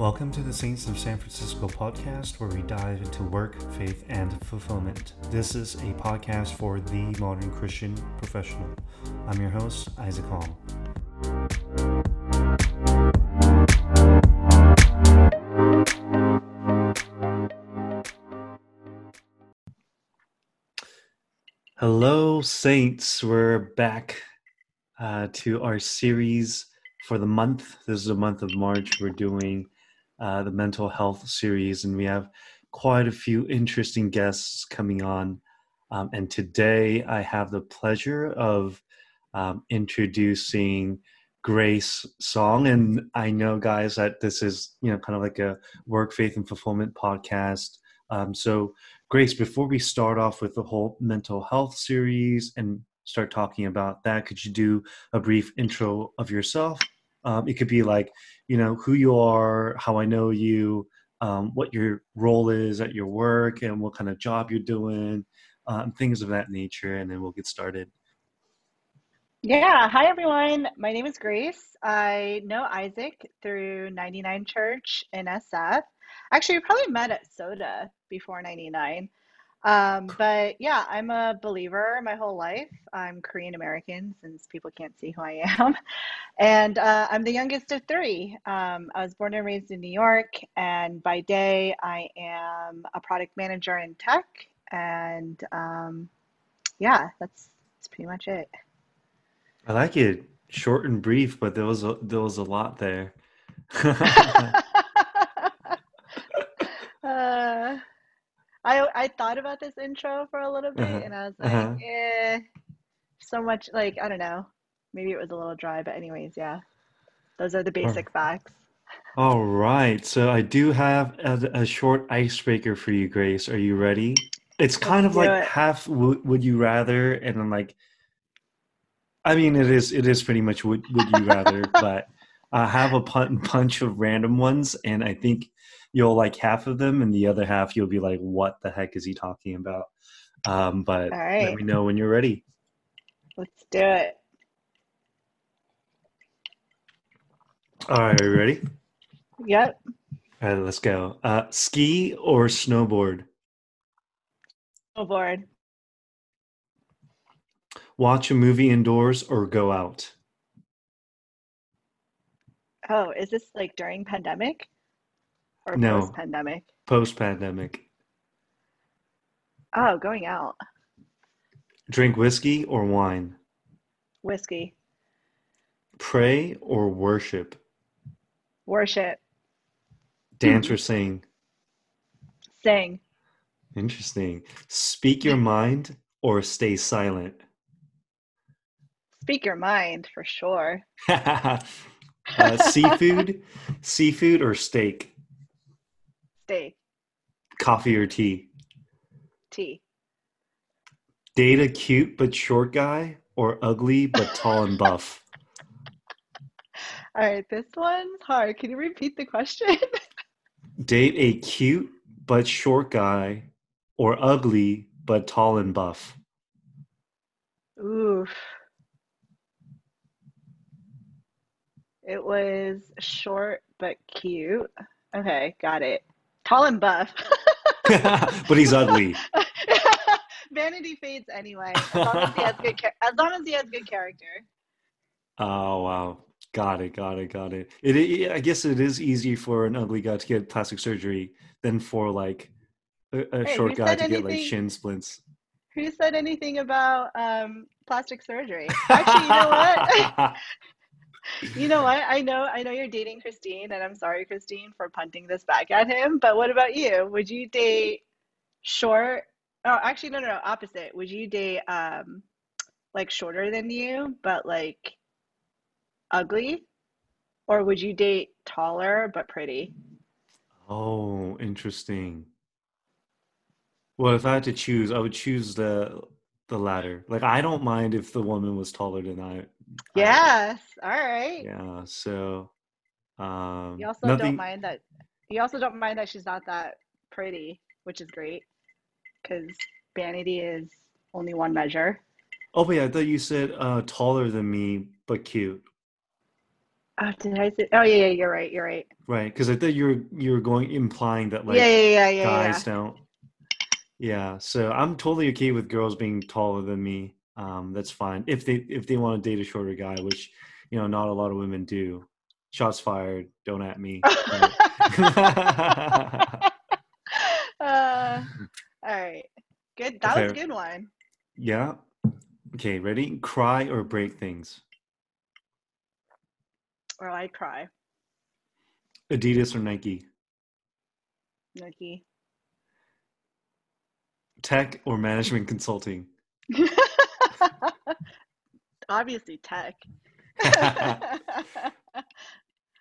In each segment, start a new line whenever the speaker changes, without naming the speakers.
Welcome to the Saints of San Francisco podcast, where we dive into work, faith, and fulfillment. This is a podcast for the modern Christian professional. I'm your host, Isaac Hall. Hello, Saints. We're back uh, to our series for the month. This is the month of March. We're doing uh, the mental health series, and we have quite a few interesting guests coming on. Um, and today I have the pleasure of um, introducing Grace Song. And I know, guys, that this is you know kind of like a work, faith, and fulfillment podcast. Um, so, Grace, before we start off with the whole mental health series and start talking about that, could you do a brief intro of yourself? Um, it could be like, you know, who you are, how I know you, um, what your role is at your work, and what kind of job you're doing, um, things of that nature, and then we'll get started.
Yeah. Hi, everyone. My name is Grace. I know Isaac through 99 Church in SF. Actually, we probably met at Soda before 99. Um, but yeah, I'm a believer my whole life. I'm Korean American since people can't see who I am. And uh, I'm the youngest of three. Um, I was born and raised in New York, and by day, I am a product manager in tech. And um, yeah, that's, that's pretty much it.
I like it short and brief, but there was a, there was a lot there.
uh, I I thought about this intro for a little bit,
Uh-huh.
and I was like,
Uh-huh.
eh, so much like I don't know. Maybe it was a little dry, but anyways, yeah. Those are the basic facts.
all right. So I do have a, a short icebreaker for you, Grace. Are you ready? It's kind
Let's
of like
it.
half would, would you rather, and then like, I mean, it is it is pretty much would would you rather, but I have a pun- bunch of random ones, and I think you'll like half of them, and the other half you'll be like, "What the heck is he talking about?" Um, but
All
let me know when you're ready.
let's do it.
All right, are you ready?
Yep.
All right, let's go. Uh, ski or snowboard?
Snowboard.
Watch a movie indoors or go out?
Oh, is this like during pandemic or
No,
post pandemic?
post pandemic.
Oh, going out.
Drink whiskey or wine?
Whiskey.
Pray or worship?
Worship.
Dance or sing?
Sing.
Interesting. Speak your mind or stay silent?
Speak your mind for sure.
uh, seafood, seafood or steak?
Steak.
Coffee or tea?
Tea.
Date a cute but short guy or ugly but tall and buff?
All right, this one's hard. Can you repeat the question?
Date a cute but short guy or ugly but tall and buff?
Oof. It was short but cute. Okay, got it. Tall and buff.
but he's ugly.
Vanity fades anyway, as long as he has good as long as he has good character.
Oh wow. Got it, got it, got it. It, it. I guess it is easy for an ugly guy to get plastic surgery than for like a, a
Hey,
short guy to get like shin splints.
Who said anything about um, plastic surgery? Actually, you know what? You know what? I know I know you're dating Christine, and I'm sorry, Christine, for punting this back at him. But what about you? Would you date short? Oh, actually, no, no, no, opposite. Would you date um like shorter than you, but like ugly? Or would you date taller but pretty?
oh, interesting. Well, if I had to choose, I would choose the the latter. Like I don't mind if the woman was taller than I
Yes. All right.
Yeah, so
You
um
also don't mind that you also don't mind that she's not that pretty, which is great because vanity is only one measure.
Oh, but yeah, I thought you said uh taller than me but cute.
Oh, did I say? Oh, yeah, yeah, you're right. You're right.
Right, because I thought you were you were going implying that like
yeah, yeah, yeah, yeah,
guys
yeah.
don't. Yeah, so I'm totally okay with girls being taller than me. Um, that's fine if they if they want to date a shorter guy, which you know not a lot of women do. Shots fired. Don't at me.
Uh, all right. Good. That was a good one.
yeah. Okay, ready? Cry or break things.
Or I'd cry.
Adidas or Nike.
Nike.
Tech or management consulting.
Obviously, tech.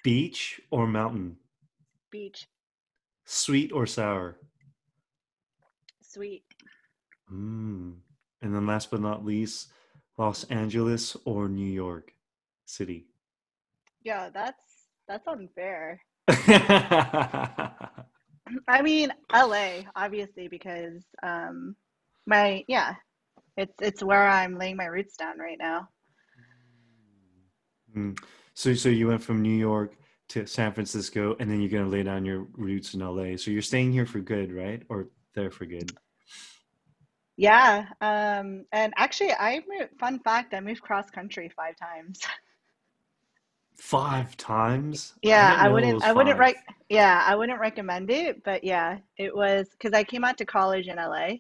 Beach or mountain.
Beach.
Sweet or sour.
Sweet.
Mm. And then last but not least, Los Angeles or New York City.
Yeah, that's that's unfair. I mean, LA, obviously, because um, my yeah, it's it's where I'm laying my roots down right now.
Mm. So, so you went from New York to San Francisco, and then you're gonna lay down your roots in LA. So you're staying here for good, right? Or there for good?
Yeah, um, and actually, I moved. Fun fact: I moved cross country five times.
Five times?
Yeah,
didn't
I wouldn't. I wouldn't rec. Yeah, I wouldn't recommend it, but yeah, it was because I came out to college in LA.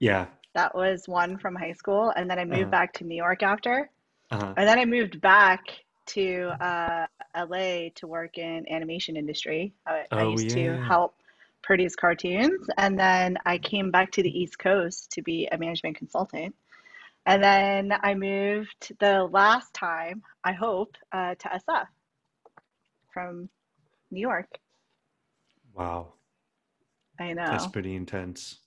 Yeah.
That was one from high school, and then I moved
Uh-huh.
back to New York after,
Uh-huh.
and then I moved back to uh, LA to work in animation industry. I, I
Oh
used to help produce cartoons, and then I came back to the East Coast to be a management consultant. And then I moved the last time, I hope, uh, to SF from New York.
Wow.
I know.
That's pretty intense.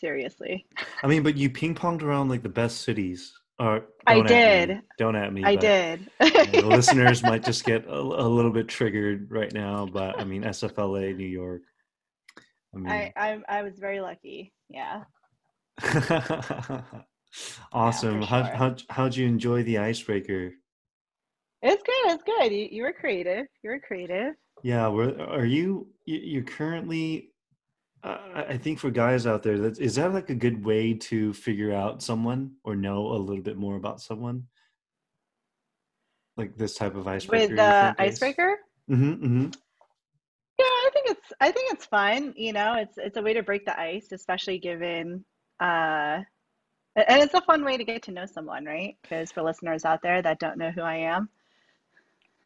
Seriously.
I mean, but you ping ponged around like the best cities. Or
I
don't me.
did.
Don't at me.
I did.
yeah, the listeners might just get a, a little bit triggered right now. But I mean, SFLA, New York. I
I,
mean,
I I was very lucky. Yeah.
awesome.
for
How
sure.
how how'd you enjoy the icebreaker?
It's good. It's good. You, you were creative. You were creative.
Yeah, were are you you- you're currently? I think for guys out there, that is that like a good way to figure out someone or know a little bit more about someone? Like this type of icebreaker.
With the icebreaker?
Mm-hmm, mm-hmm.
Yeah, I think it's I think it's fun. You know, it's it's a way to break the ice, especially given uh and it's a fun way to get to know someone, right? Because for listeners out there that don't know who I am,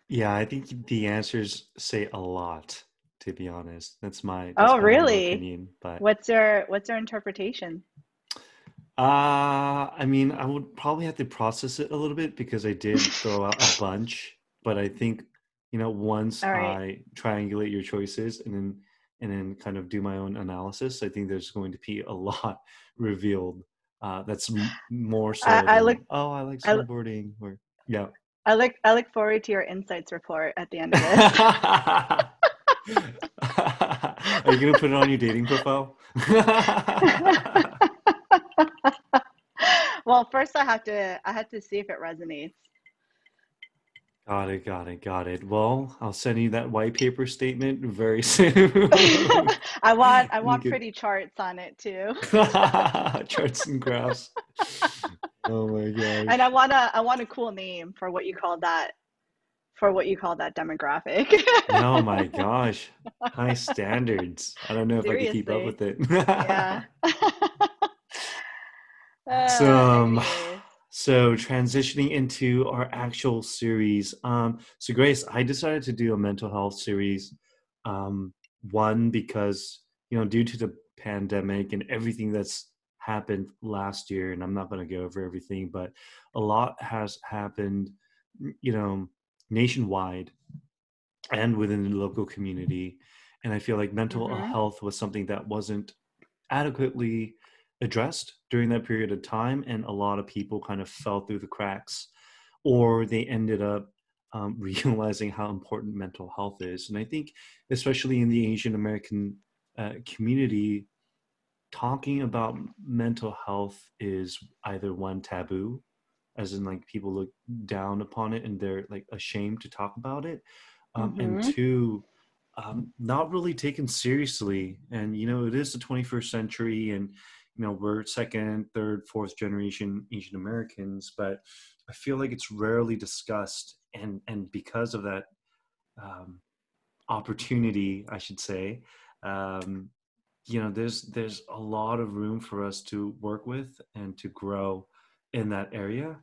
Yeah, I think the answers say a lot, to be honest. That's my that's
oh
my
really?
opinion. But
What's your what's your interpretation?
uh I mean, I would probably have to process it a little bit because I did throw out a bunch, but I think, you know, once
right.
I triangulate your choices and then and then kind of do my own analysis, I think there's going to be a lot revealed. Uh, that's m- more so
I, I look
oh, I like
I,
snowboarding or yeah.
I look I look forward to your insights report at the end of this.
Are you gonna put it on your dating profile?
Well, first I have to I have to see if it resonates.
got it, got it, got it. Well, I'll send you that white paper statement very soon.
I want I
You
want
could-
pretty charts on it too.
charts and graphs. Oh my
god.
And.
I want a I want a cool name for what you call that for what you call that demographic.
Oh my gosh. High standards. I don't know if I can keep up with it.
Yeah.
So,
Uh,
um. So transitioning into our actual series. Um, so Grace, I decided to do a mental health series. Um, one because you know due to the pandemic and everything that's happened last year, and I'm not going to go over everything, but a lot has happened. You know, nationwide and within the local community, and I feel like mental
Mhm.
health was something that wasn't adequately addressed during that period of time and a lot of people kind of fell through the cracks or they ended up um, realizing how important mental health is and i think especially in the asian american uh, community talking about mental health is either one taboo as in like people look down upon it and they're like ashamed to talk about it um,
Mm-hmm.
and two um, not really taken seriously. And you know it is the 21st century and you know we're second third fourth generation asian americans but i feel like it's rarely discussed. And and because of that um, opportunity i should say um, you know there's there's a lot of room for us to work with and to grow in that area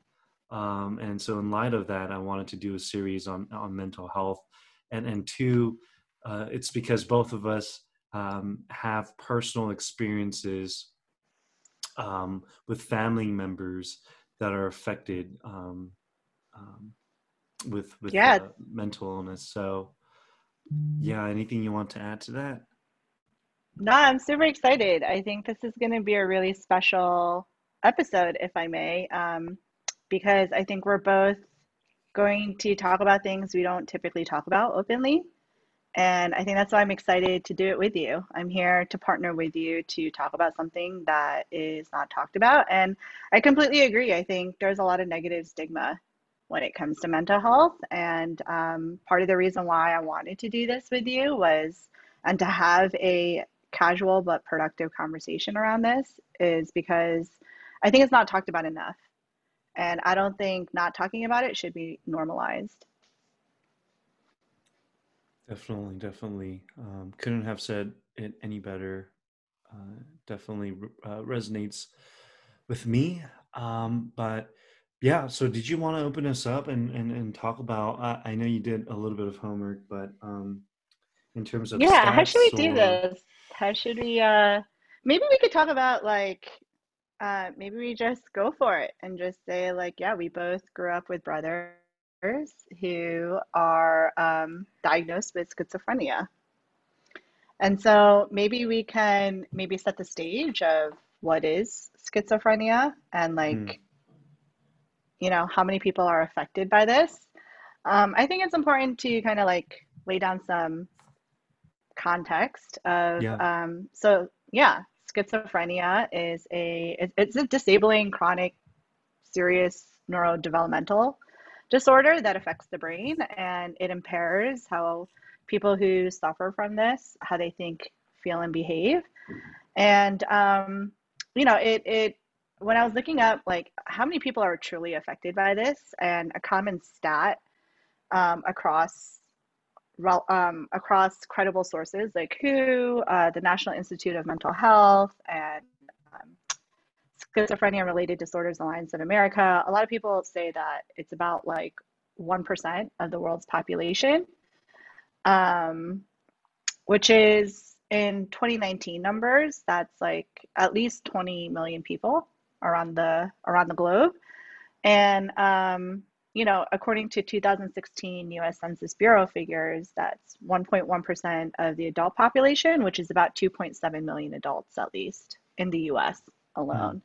um, and so in light of that i wanted to do a series on on mental health and and two uh, it's because both of us um, have personal experiences um, with family members that are affected um, um, with with
Yeah.
uh, mental illness so yeah anything you want to add to that
No, I'm super excited. I think this is going to be a really special episode, if I may, um, because I think we're both going to talk about things we don't typically talk about openly. And I think that's why I'm excited to do it with you. I'm here to partner with you to talk about something that is not talked about. And I completely agree. I think there's a lot of negative stigma when it comes to mental health. And um, part of the reason why I wanted to do this with you was, and to have a casual but productive conversation around this is because I think it's not talked about enough. And I don't think not talking about it should be normalized.
Definitely, definitely. Um, couldn't have said it any better. Uh, definitely uh, resonates with me. Um, but yeah, so did you want to open us up and, and, and talk about? Uh, I know you did a little bit of homework, but um, in terms of
Yeah, how should we
stats
do this? How should we uh maybe we could talk about like uh maybe we just go for it and just say like yeah, we both grew up with brothers who are um diagnosed with schizophrenia. And so maybe we can maybe set the stage of what is schizophrenia and like, you know, how many people are affected by this. Um, I think it's important to kind of like lay down some context of
yeah,
um, so yeah, schizophrenia is a it's a disabling chronic serious neurodevelopmental disorder that affects the brain and it impairs how people who suffer from this how they think feel and behave. And um, you know it it when i was looking up like how many people are truly affected by this and a common stat um, across um, across credible sources like WHO, uh, the National Institute of Mental Health, and um, Schizophrenia Related Disorders Alliance of America. A lot of people say that it's about like 1% of the world's population, um, which is in 2019 numbers, that's like at least 20 million people around the around the globe. And um, you know, according to 2016 US Census Bureau figures, that's 1.1% of the adult population, which is about 2.7 million adults at least in the US alone.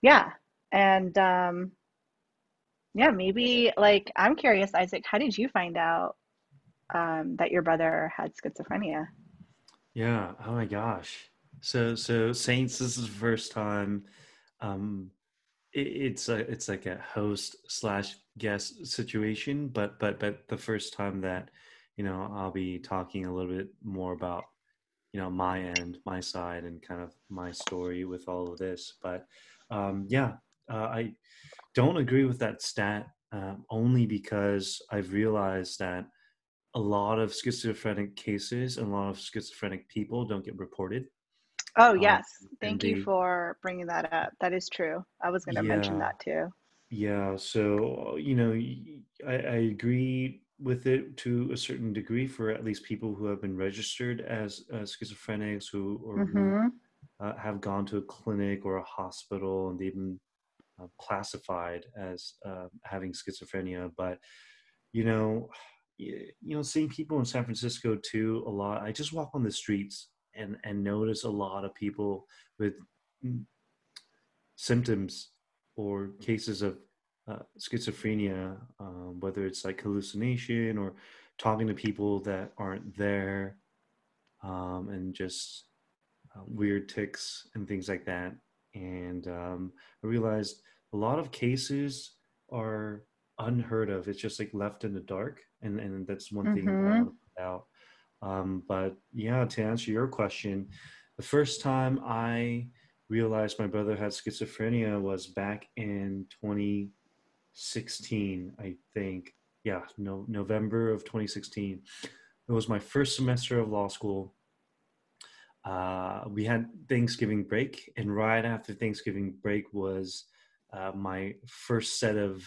Yeah. And um, yeah, maybe like I'm curious, Isaac, how did you find out um, that your brother had schizophrenia?
yeah. Oh my gosh. So so Saints, this is the first time. Um, it's a it's like a host slash guest situation, but but but the first time that you know I'll be talking a little bit more about you know my end, my side, and kind of my story with all of this. But um, yeah, uh, I don't agree with that stat um, only because I've realized that a lot of schizophrenic cases and a lot of schizophrenic people don't get reported.
Oh,
Um,
yes.
and
Thank you
they,
for bringing that up. That is true. I was going to mention that too.
yeah. So, you know, I, I agree with it to a certain degree for at least people who have been registered as uh, schizophrenics who or who
Mm-hmm.
uh, have gone to a clinic or a hospital and they've been uh, classified as uh, having schizophrenia. But you know, you know, seeing people in San Francisco too a lot. I just walk on the streets and and notice a lot of people with symptoms or cases of uh, schizophrenia, um, whether it's like hallucination or talking to people that aren't there, um, and just uh, weird tics and things like that. and um, I realized a lot of cases are unheard of. It's just like left in the dark, and and that's one thing mm-hmm. that I want to put out. Um, but yeah, to answer your question, the first time I realized my brother had schizophrenia was back in 2016, I think. Yeah, no, November of 2016. It was my first semester of law school. Uh, we had Thanksgiving break, and right after Thanksgiving break was uh, my first set of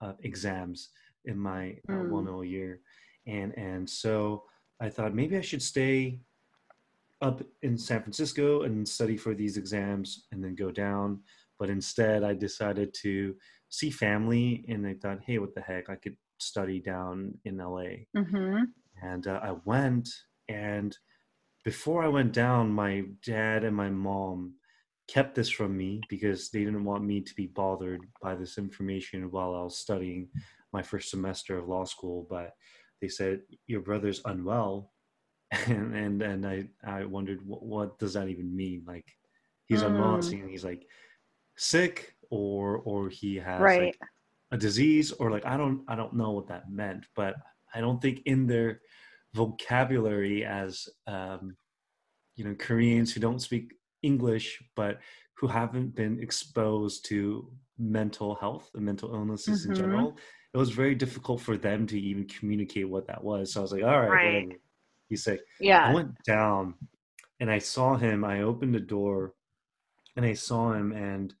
uh, exams in my mm. one whole year, and and so I thought maybe I should stay up in San Francisco and study for these exams and then go down. But instead, I decided to see family, and I thought, hey, what the heck? I could study down in LA. Mm-hmm. And uh, I went, and before I went down, my dad and my mom kept this from me because they didn't want me to be bothered by this information while I was studying my first semester of law school. But they said, Your brother's unwell and and and I I wondered what, what does that even mean? Like he's mm. unbalancing and he's like sick or or he has right. like a disease or like I don't I don't know what that meant, but I don't think in their vocabulary as um, you know Koreans who don't speak English but who haven't been exposed to mental health and mental illnesses mm-hmm. in general, it was very difficult for them to even communicate what that was. So I was like, all right, right. whatever He's like, yeah. I went down and I saw him. I opened the door and I saw him and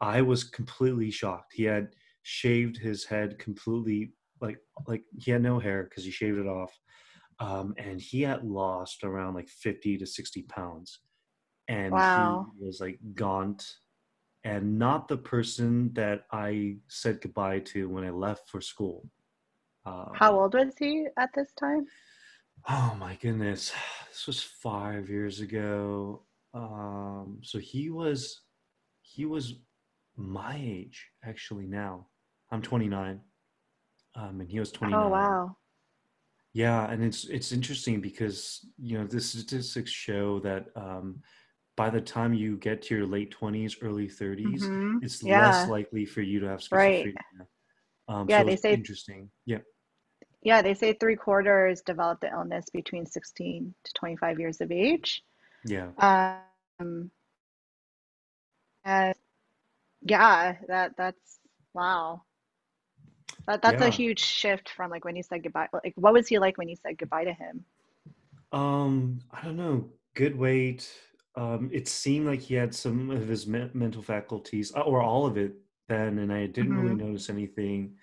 I was completely shocked. He had shaved his head completely, like like he had no hair because he shaved it off, um, and he had lost around like fifty to sixty pounds, and wow. he was like gaunt and not the person that I said goodbye to when I left for school.
Um, How old was he at this time?
Oh my goodness. This was five years ago. Um, so he was he was my age actually now. I'm 29. Um, and he was 29. Oh
wow.
Yeah, and it's it's interesting because you know the statistics show that um, by the time you get to your late 20s, early 30s, mm-hmm. it's yeah. less likely for you to have schizophrenia. Right.
Um, yeah, so they say
interesting. Yeah.
Yeah, they say three quarters develop the illness between 16 to 25 years of age.
Yeah.
Um, and yeah, that that's wow. That that's yeah. a huge shift from like when you said goodbye. Like, what was he like when you said goodbye to him?
Um, I don't know. Good weight. Um, it seemed like he had some of his me- mental faculties, uh, or all of it, then, and I didn't mm-hmm. really notice anything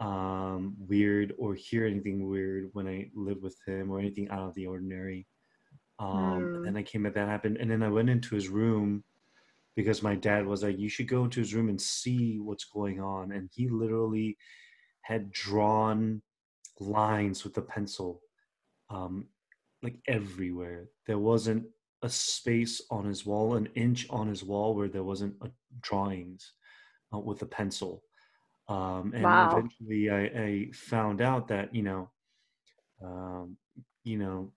um, weird or hear anything weird when I lived with him or anything out of the ordinary. Um, mm. And I came at that happened, and then I went into his room because my dad was like, "You should go into his room and see what's going on." And he literally had drawn lines with a pencil, um, like everywhere. There wasn't a space on his wall, an inch on his wall where there wasn't a drawings uh, with a pencil. Um, and wow. eventually I, I, found out that, you know, um, you know,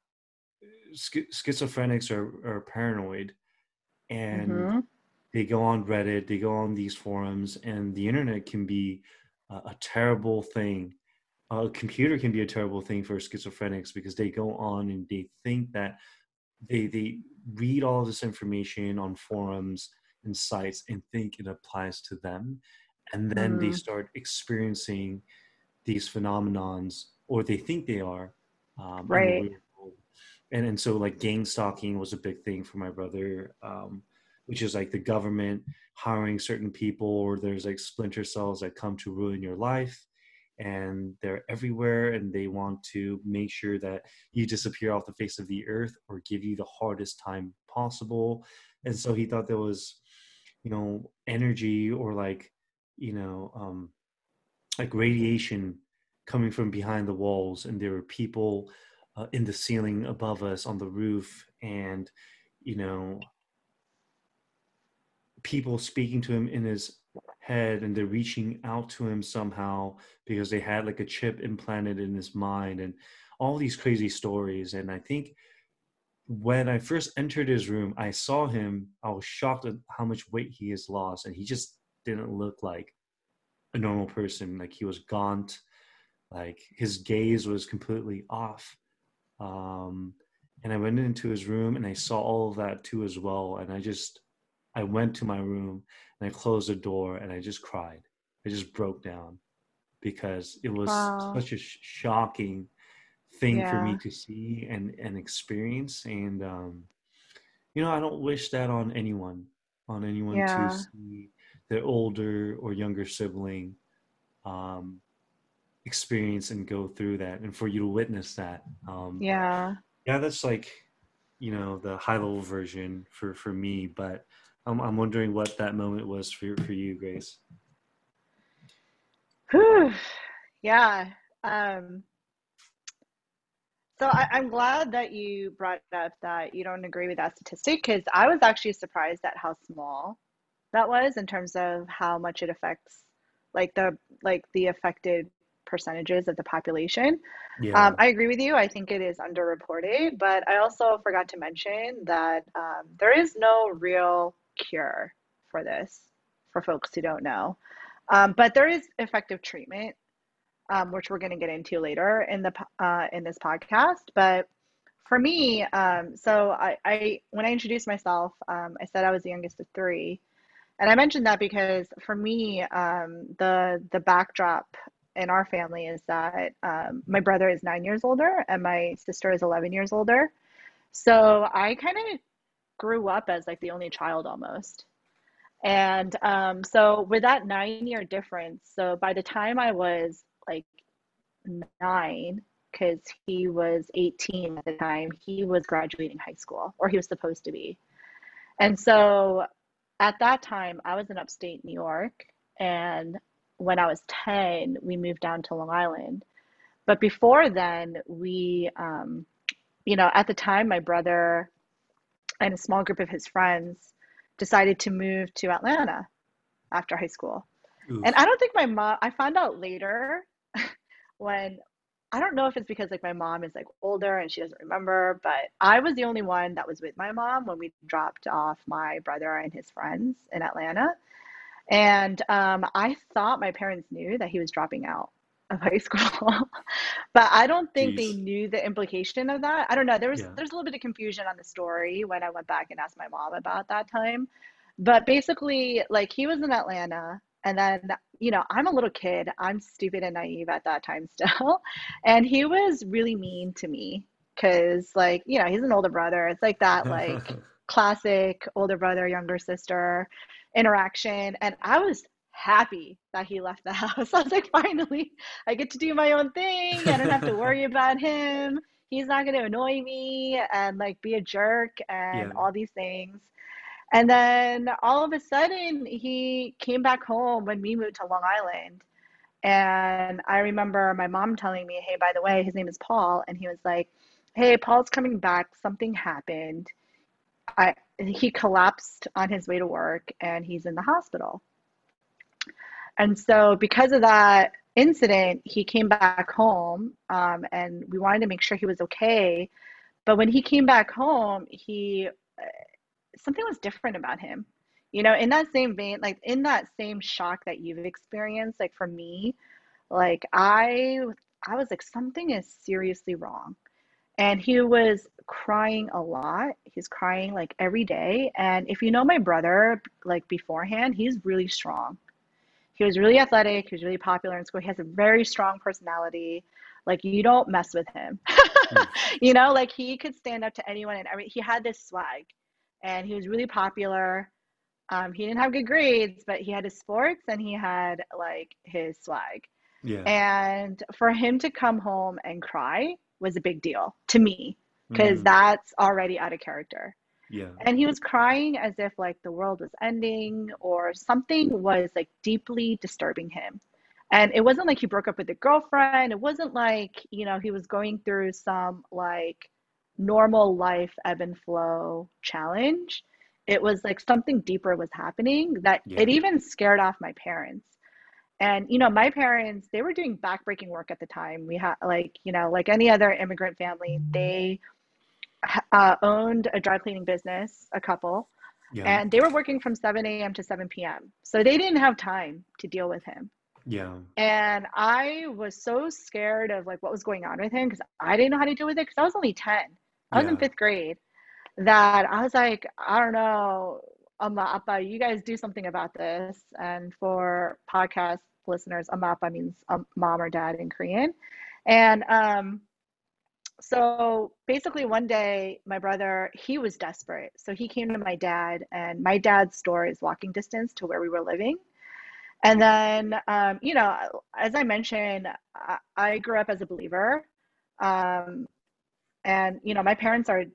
sch- schizophrenics are, are paranoid and mm-hmm. they go on Reddit, they go on these forums and the internet can be a, a terrible thing. A computer can be a terrible thing for schizophrenics because they go on and they think that they they read all this information on forums and sites and think it applies to them. And then mm-hmm. they start experiencing these phenomenons or they think they are
um, right.
and and so like gang stalking was a big thing for my brother um, which is like the government hiring certain people or there's like splinter cells that come to ruin your life and they're everywhere and they want to make sure that you disappear off the face of the earth or give you the hardest time possible. And so he thought there was you know energy or like you know, um, like radiation coming from behind the walls, and there were people uh, in the ceiling above us on the roof, and you know, people speaking to him in his head, and they're reaching out to him somehow because they had like a chip implanted in his mind, and all these crazy stories. And I think when I first entered his room, I saw him. I was shocked at how much weight he has lost, and he just didn't look like a normal person. Like he was gaunt, like his gaze was completely off. Um, and I went into his room and I saw all of that too as well. And I just, I went to my room and I closed the door and I just cried. I just broke down because it was wow. such a sh- shocking thing yeah. for me to see and and experience. And um, you know, I don't wish that on anyone, on anyone yeah. to see their older or younger sibling um, experience and go through that, and for you to witness that. Um,
yeah,
yeah, that's like you know the high level version for for me, but I'm I'm wondering what that moment was for for you, Grace.
Whew. Yeah. Um, so I, am glad that you brought up that you don't agree with that statistic because I was actually surprised at how small that was in terms of how much it affects like the like the affected percentages of the population. Yeah. Um, I agree with you. I think it is underreported, but I also forgot to mention that um, there is no real cure for this for folks who don't know. Um, but there is effective treatment, um, which we're going to get into later in the uh, in this podcast. But for me, um, so I, I when I introduced myself, um, I said I was the youngest of three, and I mentioned that because for me, um, the the backdrop in our family is that um, my brother is nine years older and my sister is 11 years older. So I kind of grew up as like the only child almost. And um, so with that nine year difference, so by the time I was like nine, because he was 18 at the time, he was graduating high school, or he was supposed to be. And so at that time, I was in upstate New York, and when I was 10, we moved down to Long Island. But before then, we, um, you know, at the time, my brother and a small group of his friends decided to move to Atlanta after high school. Oof. And I don't think my mom, I found out later when I don't know if it's because like my mom is like older and she doesn't remember, but I was the only one that was with my mom when we dropped off my brother and his friends in Atlanta. And um, I thought my parents knew that he was dropping out of high school, but I don't think Jeez. they knew the implication of that. I don't know. There was yeah. there's a little bit of confusion on the story when I went back and asked my mom about that time. But basically, like he was in Atlanta and then, you know, I'm a little kid. I'm stupid and naive at that time still. And he was really mean to me because, like, you know, he's an older brother. It's like that, like, classic older brother, younger sister interaction. And I was happy that he left the house. I was like, finally, I get to do my own thing. I don't have to worry about him. He's not going to annoy me and like be a jerk and yeah. all these things. And then all of a sudden, he came back home when we moved to Long Island. And I remember my mom telling me, hey, by the way, his name is Paul. And he was like, hey, Paul's coming back. Something happened. I, he collapsed on his way to work and he's in the hospital. And so, because of that incident, he came back home um, and we wanted to make sure he was okay. But when he came back home, he something was different about him. You know, in that same vein, like in that same shock that you've experienced, like for me, like I I was like something is seriously wrong. And he was crying a lot. He's crying like every day. And if you know my brother like beforehand, he's really strong. He was really athletic, he was really popular in school. He has a very strong personality. Like you don't mess with him. You know, like he could stand up to anyone and every he had this swag and he was really popular. Um, he didn't have good grades, but he had his sports and he had like his swag. Yeah. And for him to come home and cry was a big deal to me because mm. that's already out of character.
Yeah.
And he was crying as if like the world was ending or something was like deeply disturbing him. And it wasn't like he broke up with a girlfriend. It wasn't like, you know, he was going through some like normal life ebb and flow challenge. It was like something deeper was happening that yeah. it even scared off my parents. And you know, my parents, they were doing backbreaking work at the time. We had like, you know, like any other immigrant family, they uh, owned a dry cleaning business, a couple,
Yeah.
and they were working from 7 a.m. to 7 p.m. So they didn't have time to deal with him.
yeah.
And I was so scared of like what was going on with him because I didn't know how to deal with it because I was only 10. I was in fifth grade. That I was like, I don't know, Amma Appa, you guys do something about this. And for podcast listeners, Amma Appa means um, mom or dad in Korean. And um, so basically, one day, my brother, he was desperate. So he came to my dad, and my dad's store is walking distance to where we were living. And then, um, you know, as I mentioned, I, I grew up as a believer. Um, and, you know, my parents are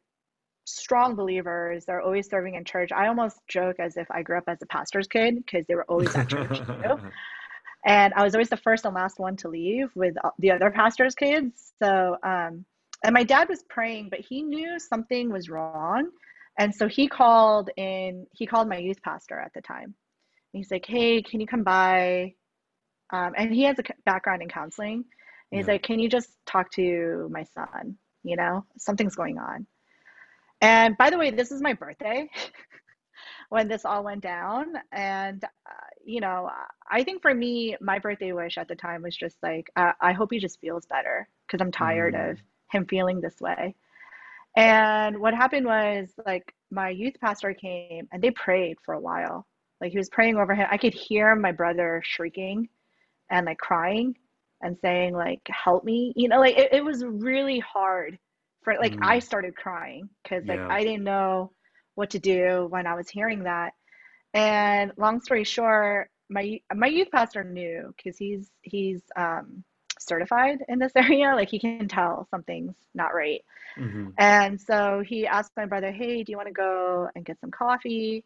strong believers. They're always serving in church. I almost joke as if I grew up as a pastor's kid because they were always at church too. And I was always the first and last one to leave with uh, the other pastor's kids. So, um, and my dad was praying, but he knew something was wrong. And so he called in, he called my youth pastor at the time. And he's like, hey, can you come by? Um, and he has a background in counseling. And he's
Yeah.
like, can you just talk to my son? You know, something's going on. And by the way, this is my birthday when this all went down. And, uh, you know, I think for me, my birthday wish at the time was just like, uh, I hope he just feels better because I'm tired
Mm.
of him feeling this way. And what happened was, like, my youth pastor came and they prayed for a while. Like, he was praying over him. I could hear my brother shrieking and like crying and saying, like, help me. You know, like, it, it was really hard for, like,
Mm.
I started crying because, like,
Yeah.
I didn't know what to do when I was hearing that. And long story short, my my youth pastor knew because he's he's um, certified in this area. Like he can tell something's not right.
Mhm.
And so he asked my brother, "Hey, do you want to go and get some coffee?"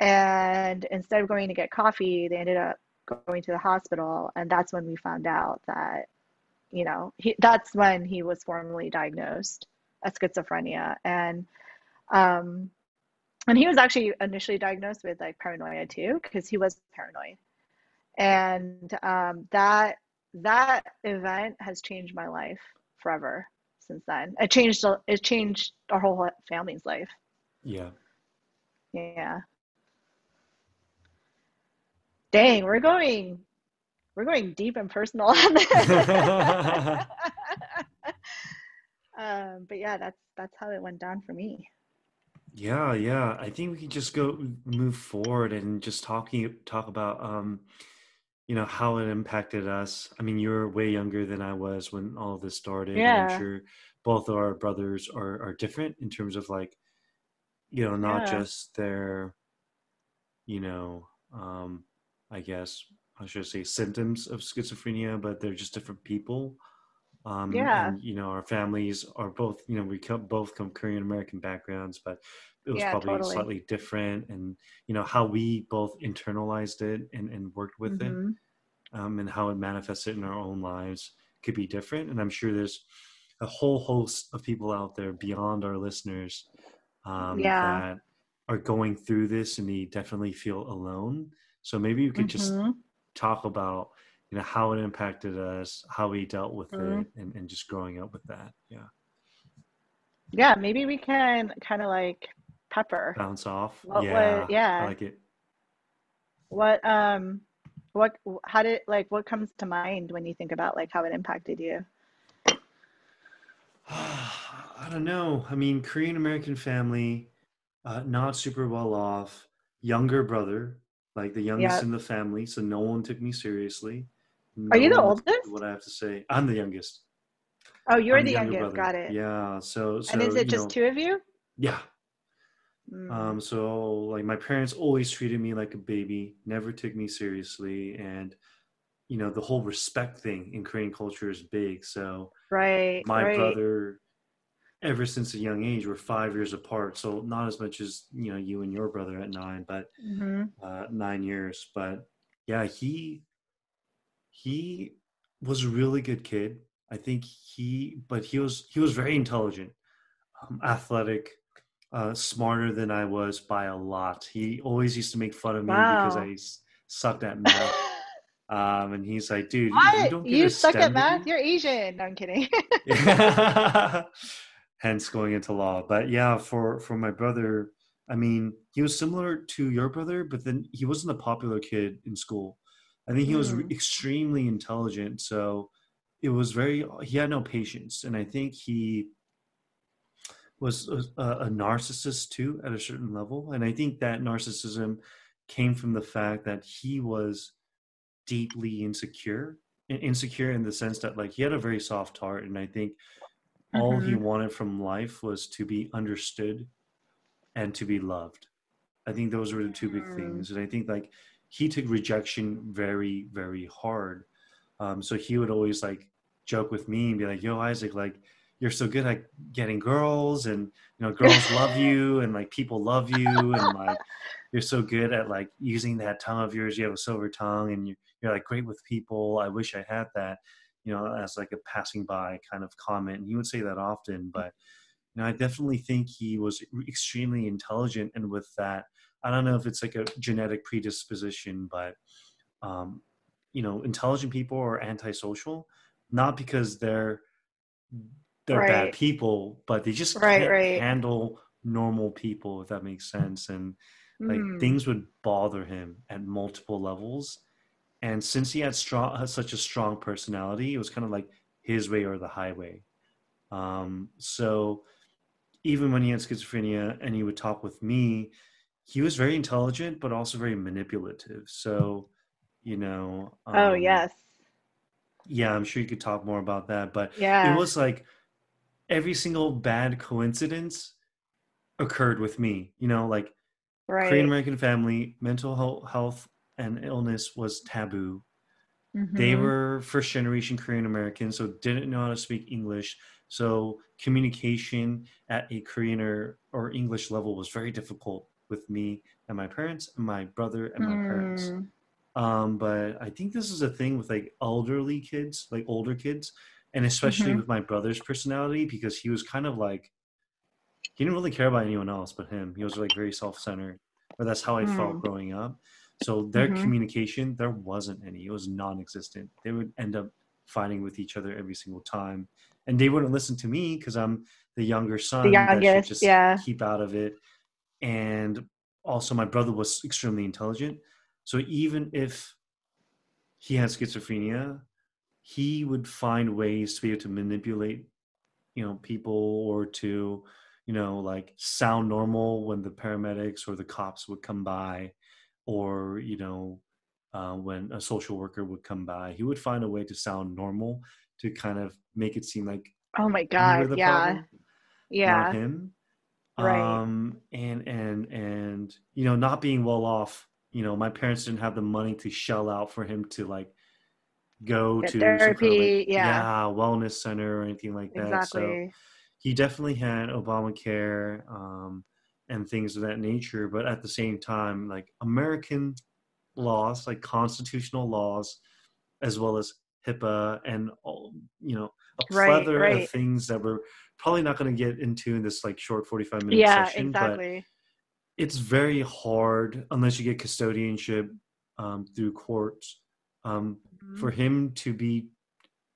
And instead of going to get coffee, they ended up going to the hospital, and that's when we found out that, you know, he, that's when he was formally diagnosed as schizophrenia, and um, and he was actually initially diagnosed with like paranoia too, because he was paranoid, and um, that that event has changed my life forever since then. It changed it changed our whole family's life.
Yeah.
Yeah. Dang, we're going we're going deep and personal on this. um, but yeah, that's that's how it went down for me.
Yeah, yeah. I think we can just go move forward and just talking talk about um you know how it impacted us. I mean, you're way younger than I was when all of this started. and I'm
Yeah.
sure both of our brothers are are different in terms of like you know, not
Yeah.
just their you know, um I guess I should say symptoms of schizophrenia, but they're just different people. Um,
Yeah.
and you know, our families are both, you know, we come both come Korean American backgrounds, but it was
Yeah,
probably
totally.
slightly different. And you know, how we both internalized it and, and worked with it,
Mhm.
um, and how it manifested in our own lives could be different. And I'm sure there's a whole host of people out there beyond our listeners um,
Yeah.
that are going through this, and they definitely feel alone. So maybe you could just
Mhm.
talk about you know how it impacted us how we dealt with
Mhm.
it and, and just growing up with that yeah
Yeah, maybe we can kind of like pepper.
bounce off
What
yeah
yeah.
i like it
What um what how did like what comes to mind when you think about like how it impacted you?
i don't know i mean korean american family uh, not super well off younger brother like the youngest
Yeah.
in the family so no one took me seriously
Are you the
one listened to
oldest?
what i have to say i'm the youngest
Oh, you're
I'm
the
younger
youngest.
brother.
Got it.
yeah so so
And is it just
know,
two of you?
yeah
Mm.
Um, so like my parents always treated me like a baby, never took me seriously, and you know the whole respect thing in Korean culture is big. So
right,
my
right.
brother, ever since a young age, we're five years apart. So not as much as you know you and your brother at nine, but
hmm
uh, nine years. But yeah, he he was a really good kid. I think he, but he was he was very intelligent, um, athletic, uh, smarter than I was by a lot. He always used to make fun of me because I sucked at math. Um, and he's like, dude, if you don't get
You suck at math?
degree-
You're Asian. No, I'm kidding.
Hence going into law. But yeah, for for my brother, I mean, he was similar to your brother, but then he wasn't a popular kid in school. I think he was
Mm.
extremely intelligent, so it was very he had no patience, and I think he was a, a narcissist too at a certain level, and I think that narcissism came from the fact that he was deeply insecure, insecure in the sense that like he had a very soft heart, and I think all he
Mhm.
wanted from life was to be understood and to be loved. I think those were the two big
Mm.
things, and I think like he took rejection very, very hard. Um, so he would always like joke with me and be like, "Yo, Isaac, like you're so good at getting girls, and you know, girls love you, and like people love you, and like you're so good at like using that tongue of yours. You have a silver tongue, and you're, you're like great with people. I wish I had that." You know, as like a passing by kind of comment. And he would say that often, but you know, I definitely think he was extremely intelligent, and with that, I don't know if it's like a genetic predisposition, but um, you know, intelligent people are antisocial, not because they're they're bad people, but they just
Right,
can't
right.
handle normal people, if that makes sense. And like
Mm.
things would bother him at multiple levels. And since he had strong, had such a strong personality, it was kind of like his way or the highway. Um, so even when he had schizophrenia and he would talk with me, he was very intelligent, but also very manipulative. So, you know,
Oh,
um,
yes.
yeah, I'm sure you could talk more about that, but
Yeah.
it was like every single bad coincidence occurred with me. You know, like Korean American family, mental health and illness was taboo. They
Mhm.
were first generation Korean Americans, so didn't know how to speak English. So communication at a Korean or, or English level was very difficult with me and my parents and my brother and my parents.
Mm.
Um, but I think this is a thing with like elderly kids, like older kids, and especially
Mhm.
with my brother's personality because he was kind of like he didn't really care about anyone else but him. He was like very self-centered, or that's how I felt
Mm.
growing up. So their
Mhm.
communication, there wasn't any. It was non-existent. They would end up fighting with each other every single time, and they wouldn't listen to me because I'm the younger son should
youngest,
just
yeah.
keep out of it. And also, my brother was extremely intelligent. So even if he had schizophrenia, he would find ways to be able to manipulate, you know, people or to, you know, like sound normal when the paramedics or the cops would come by, or you know, uh, when a social worker would come by, he would find a way to sound normal to kind of make it seem like
Oh my God. Yeah.
problem,
Yeah.
him
Right.
um and and and you know not being well off you know my parents didn't have the money to shell out for him to like go
Get
to some kind of
therapy,
like
yeah.
wellness center or anything like that so he definitely had obamacare um and things of that nature but at the same time like american laws like constitutional laws as well as hipaa and all you know a plethora
right.
of things that we're probably not going to get into in this like short 45 minute
Yeah,
session but
exactly.
it's very hard unless you get custodianship um, through courts um, for
Mhm.
him to be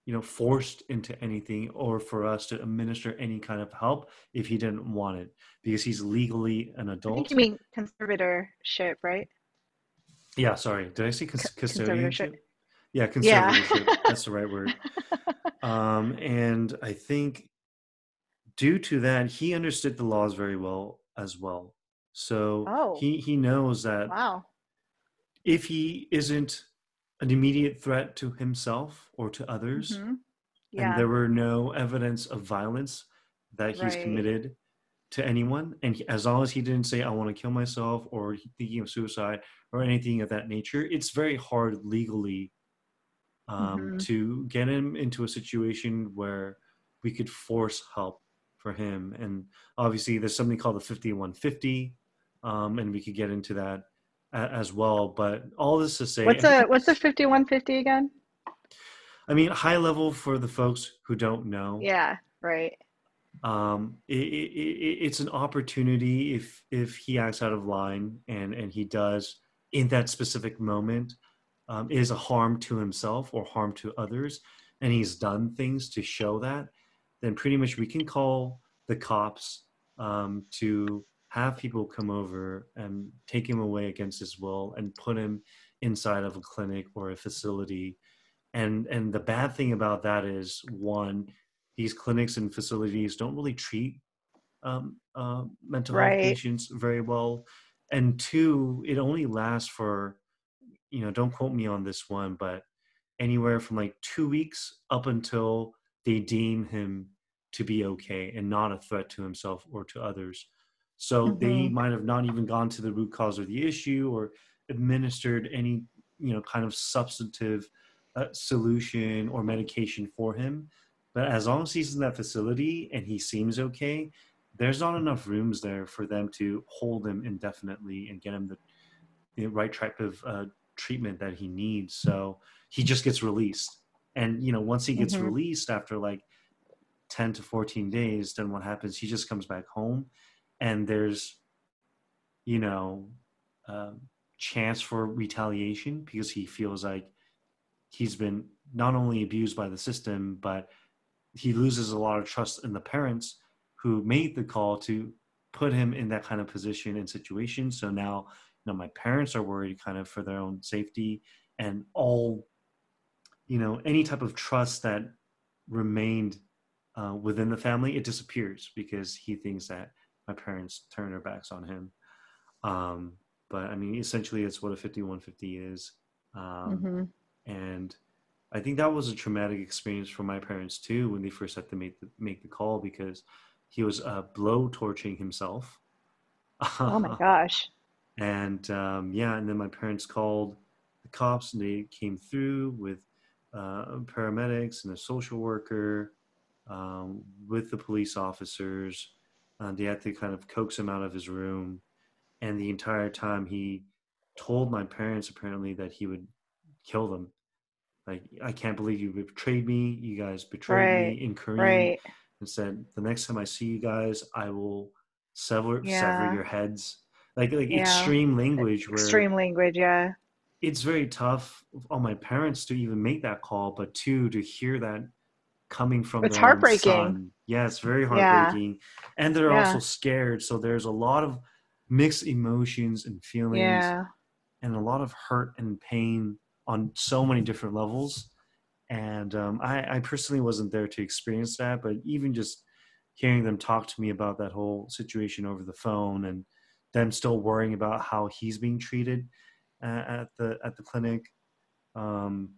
you know forced into anything or for us to administer any kind of help if he didn't want it because he's legally an
I think
adult
you mean conservatorship, right?
yeah sorry did i say cus-
conservatorship.
custodianship yeah
Yeah.
that's the right word um, and i think due to that he understood the laws very well as well so
Oh.
he he knows that
Wow.
if he isn't an immediate threat to himself or to others,
Mhm.
and there were no evidence of violence that he's
Right.
committed to anyone, and he, as long as he didn't say "I want to kill myself" or thinking of suicide or anything of that nature, it's very hard legally um,
Mhm.
to get him into a situation where we could force help for him. And obviously, there's something called the 5150, um, and we could get into that a- as well. But all this to say,
What's
think
what's one fifty again?
I mean, high level for the folks who don't know.
Yeah. Right.
Um, it, it, it's an opportunity if if he acts out of line and and he does in that specific moment um, is a harm to himself or harm to others, and he's done things to show that, then pretty much we can call the cops um, to have people come over and take him away against his will and put him inside of a clinic or a facility and and the bad thing about that is one these clinics and facilities don't really treat um, uh, mental
Right.
health patients very well and two it only lasts for you know don't quote me on this one but anywhere from like two weeks up until they deem him to be okay and not a threat to himself or to others so they
Mhm.
might have not even gone to the root cause of the issue or administered any you know kind of substantive uh, solution or medication for him but as long as he's in that facility and he seems okay there's not enough rooms there for them to hold him indefinitely and get him the, the right type of uh, treatment that he needs so he just gets released and you know once he gets
Mhm.
released after like 10 to 14 days then what happens? He just comes back home and there's you know um, chance for retaliation because he feels like he's been not only abused by the system but he loses a lot of trust in the parents who made the call to put him in that kind of position and situation. So now you know my parents are worried kind of for their own safety and all you know any type of trust that remained uh, within the family it disappears because he thinks that my parents turn their backs on him um, but i mean essentially it's what a 5150 is um,
Mhm.
and I think that was a traumatic experience for my parents too when they first had to make the make the call because he was uh, blow torching himself.
Oh my gosh.
and um, yeah, and then my parents called the cops and they came through with uh, paramedics and a social worker um, with the police officers. Uh, they had to kind of coax him out of his room, and the entire time he told my parents apparently that he would kill them. Like, I can't believe you betrayed me. You guys betrayed
Right,
me in Korean
Right.
and said, "The next time I see you guys, I will sever sever your heads." Like like
Yeah.
extreme language where
Extreme language, yeah.
it's very tough on my parents to even make that call, but two to hear that coming from
It's heartbreaking.
son. Yeah, it's very
Yeah.
heartbreaking, and they're
Yeah.
also scared. So there's a lot of mixed emotions and feelings,
Yeah.
and a lot of hurt and pain on so many different levels. And um, I, I personally wasn't there to experience that, but even just hearing them talk to me about that whole situation over the phone and them still worrying about how he's being treated uh, at the at the clinic, um,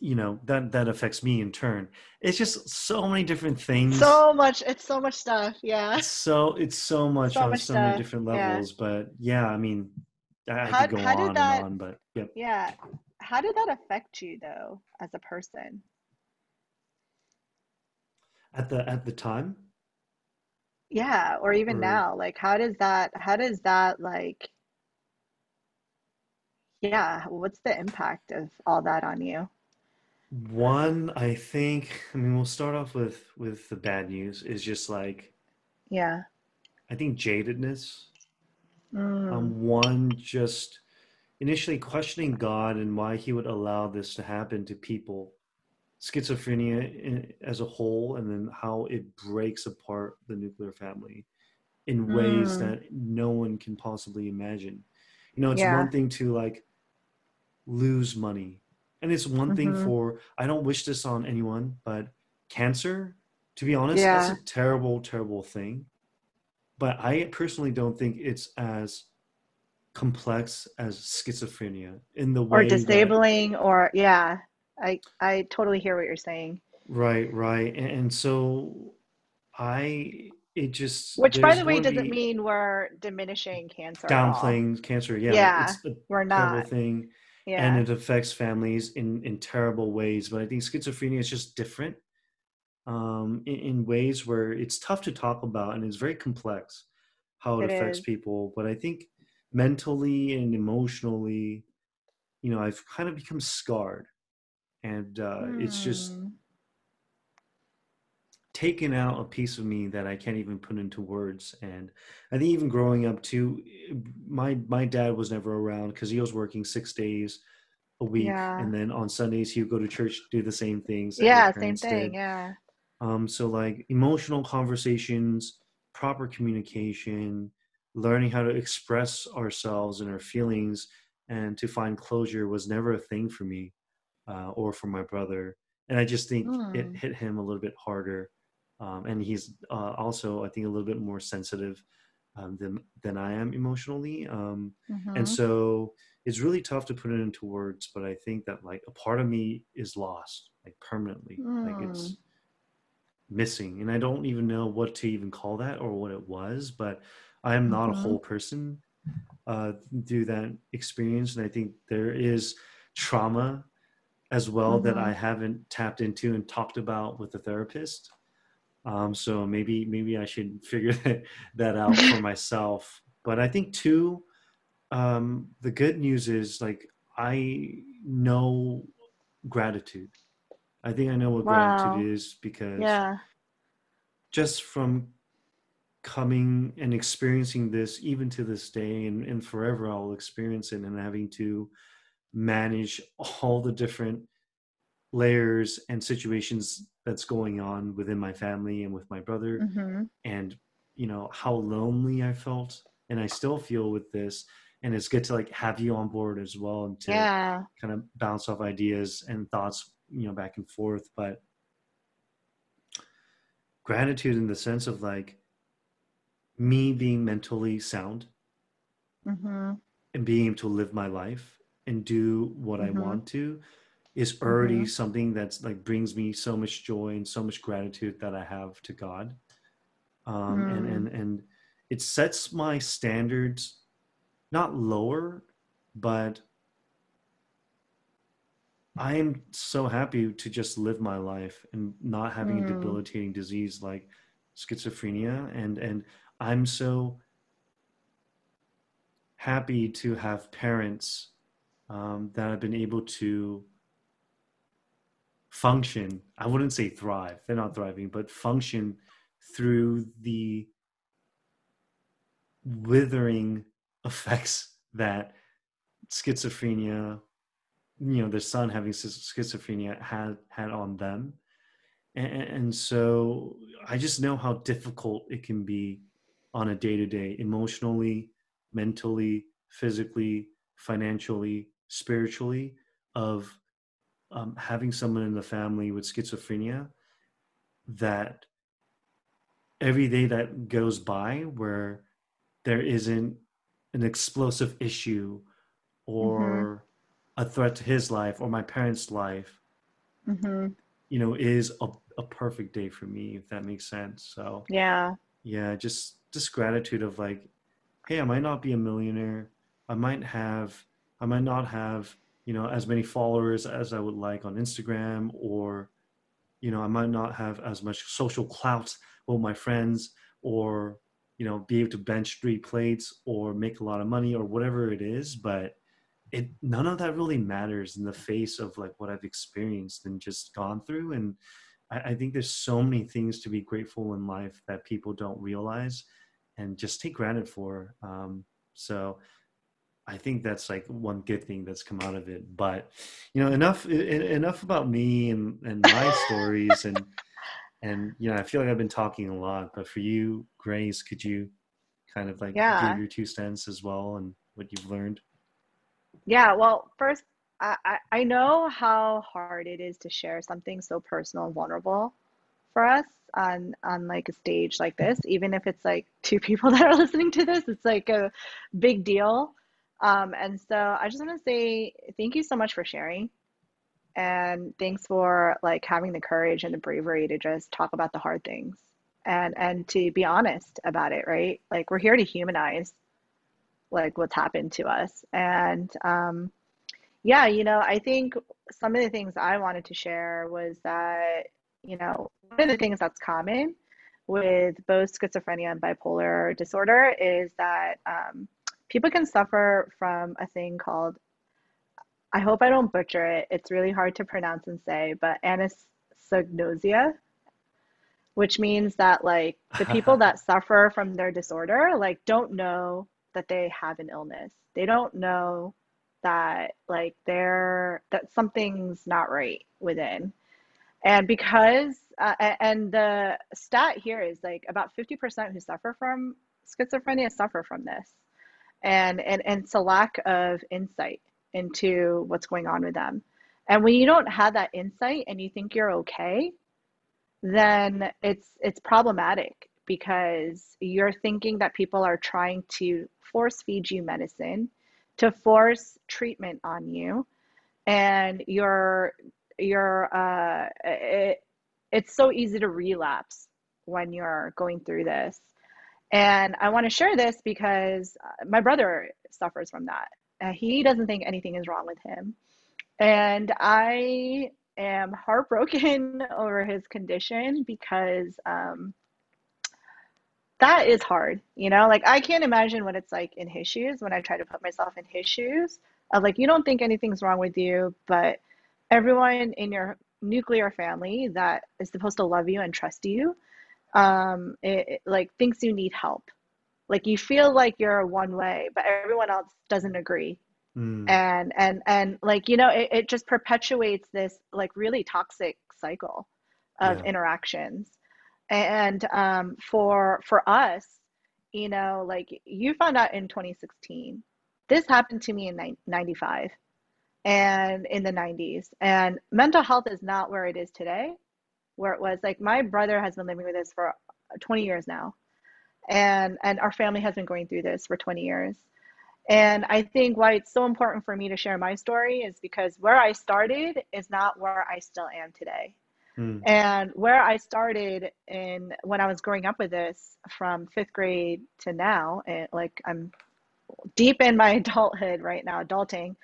you know that that affects me in turn. It's just so many different things.
So much it's so much stuff. Yeah.
It's so it's so much
So
on
much
so many different
yeah.
levels, but yeah, I mean, I,
How-
could go on
that-
and on, but yep.
Yeah. How did that affect you though as a person?
At the at the time,
Yeah, or even
Or-
now. Like how does that how does that like yeah, what's the impact of all that on you?
One I think. I mean, we'll start off with with the bad news. Is just like
Yeah.
I think jadedness.
Mm,
Um, one just initially questioning God and why He would allow this to happen to people, schizophrenia i- as a whole, and then how it breaks apart the nuclear family in ways
Mm.
that no one can possibly imagine. You know, it's
Yeah.
one thing to like lose money, and it's one thing
Mhm.
for I don't wish this on anyone, but cancer. To be honest, that's a terrible, terrible thing. But I personally don't think it's as complex as schizophrenia in the way
or
that-
disabling or yeah. I I totally hear what you're saying.
right, right, and, and so I it just
Which by the way doesn't mean we're diminishing cancer
downplaying cancer. Yeah,
Yeah,
it's a
We're
terrible
not.
thing,
Yeah.
and it affects families in in terrible ways. But I think schizophrenia is just different um, in, in ways where it's tough to talk about and it's very complex how it,
It
affects
is.
people. But I think mentally and emotionally, you know, I've kind of become scarred, and uh, it's just
Hmm.
Taken out a piece of me that I can't even put into words. And I think even growing up too, my my dad was never around because he was working six days a week,
Yeah.
and then on Sundays he would go to church, do the same things.
Yeah, same thing.
did.
Yeah.
Um, so like emotional conversations, proper communication, learning how to express ourselves and our feelings and to find closure was never a thing for me uh, or for my brother. And I just think it
Mm.
hit him a little bit harder. Um, and he's uh, also, I think, a little bit more sensitive um, than than I am emotionally. Um, and
Mhm.
so it's really tough to put it into words. But I think that like a part of me is lost, like permanently, like
Mm.
it's missing, and I don't even know what to even call that or what it was. But I am not a
Mhm.
whole person uh, through that experience, and I think there is trauma as well that I haven't tapped into and talked about with a therapist. Um, so maybe maybe I should figure that, that out for myself. But I think too, um, the good news is like I know gratitude. I think I know what gratitude is because
Yeah.
just from coming and experiencing this even to this day and, and forever I'll experience it and having to manage all the different layers and situations that's going on within my family and with my brother
Mhm.
and you know how lonely i felt and i still feel with this and it's good to like have you on board as well and to
Yeah.
kind of bounce off ideas and thoughts you know back and forth but gratitude in the sense of like me being mentally sound
Mhm.
and being able to live my life and do what i
Mhm.
want to is already
Mhm.
something that's like brings me so much joy and so much gratitude that I have to God. Um, and
Mm.
and and it sets my standards not lower, but I am so happy to just live my life and not having a
Mm.
debilitating disease like schizophrenia and and I'm so happy to have parents um, that have been able to function i wouldn't say thrive they're not thriving but function through the withering effects that schizophrenia you know their son having schizophrenia had had on them. And, and so i just know how difficult it can be on a day-to-day emotionally mentally physically financially spiritually of um, having someone in the family with schizophrenia that every day that goes by where there isn't an explosive issue or a threat to his life or my parents' life,
Mhm.
you know, is a, a perfect day for me, if that makes sense. So
Yeah.
yeah, just just gratitude of like, hey, I might not be a millionaire. I might have I might not have, you know, as many followers as I would like on Instagram or you know, I might not have as much social clout with my friends or, you know, be able to bench three plates or make a lot of money or whatever it is, but it none of that really matters in the face of like what I've experienced and just gone through. And I, I think there's so many things to be grateful in life that people don't realize and just take granted for. Um, so I think that's like one good thing that's come out of it. But you know, enough enough about me and and my stories and and you know, I feel like I've been talking a lot. But for you, Grace, could you kind of like give your two cents as well and what you've learned?
Yeah. Well, first, I, I I know how hard it is to share something so personal and vulnerable for us on on like a stage like this. Even if it's like two people that are listening to this, it's like a big deal. Um, and so I just want to say thank you so much for sharing. And thanks for like having the courage and the bravery to just talk about the hard things and and to be honest about it, right? Like we're here to humanize like what's happened to us. And um yeah, you know, I think some of the things I wanted to share was that, you know, one of the things that's common with both schizophrenia and bipolar disorder is that um, people can suffer from a thing called, I hope I don't butcher it, it's really hard to pronounce and say, but anosognosia, which means that like the people that suffer from their disorder like don't know that they have an illness. They don't know that like they're that something's not right within. And because, uh, and the stat here is like about 50% who suffer from schizophrenia suffer from this. And, and, and it's a lack of insight into what's going on with them. And when you don't have that insight and you think you're okay, then it's it's problematic because you're thinking that people are trying to force feed you medicine, to force treatment on you, and you're you're uh, it, it's so easy to relapse when you're going through this. And I want to share this because uh, my brother suffers from that. Uh, he doesn't think anything is wrong with him. And I am heartbroken over his condition because um, that is hard, you know? Like, I can't imagine what it's like in his shoes when I try to put myself in his shoes of like, you don't think anything's wrong with you, but everyone in your nuclear family that is supposed to love you and trust you, um, it, it, like, thinks you need help. Like, you feel like you're one way, but everyone else doesn't agree Mm. And and and like you know, it, it just perpetuates this like really toxic cycle of yeah. interactions. And um, for for us, you know, like you found out in 2016. This happened to me in 95 and in the 90s. And mental health is not where it is today, where it was like my brother has been living with this for 20 years now. And and our family has been going through this for 20 years. And I think why it's so important for me to share my story is because where I started is not where I still am today. Mm. And where I started in when I was growing up with this from fifth grade to now, and like I'm deep in my adulthood right now, adulting.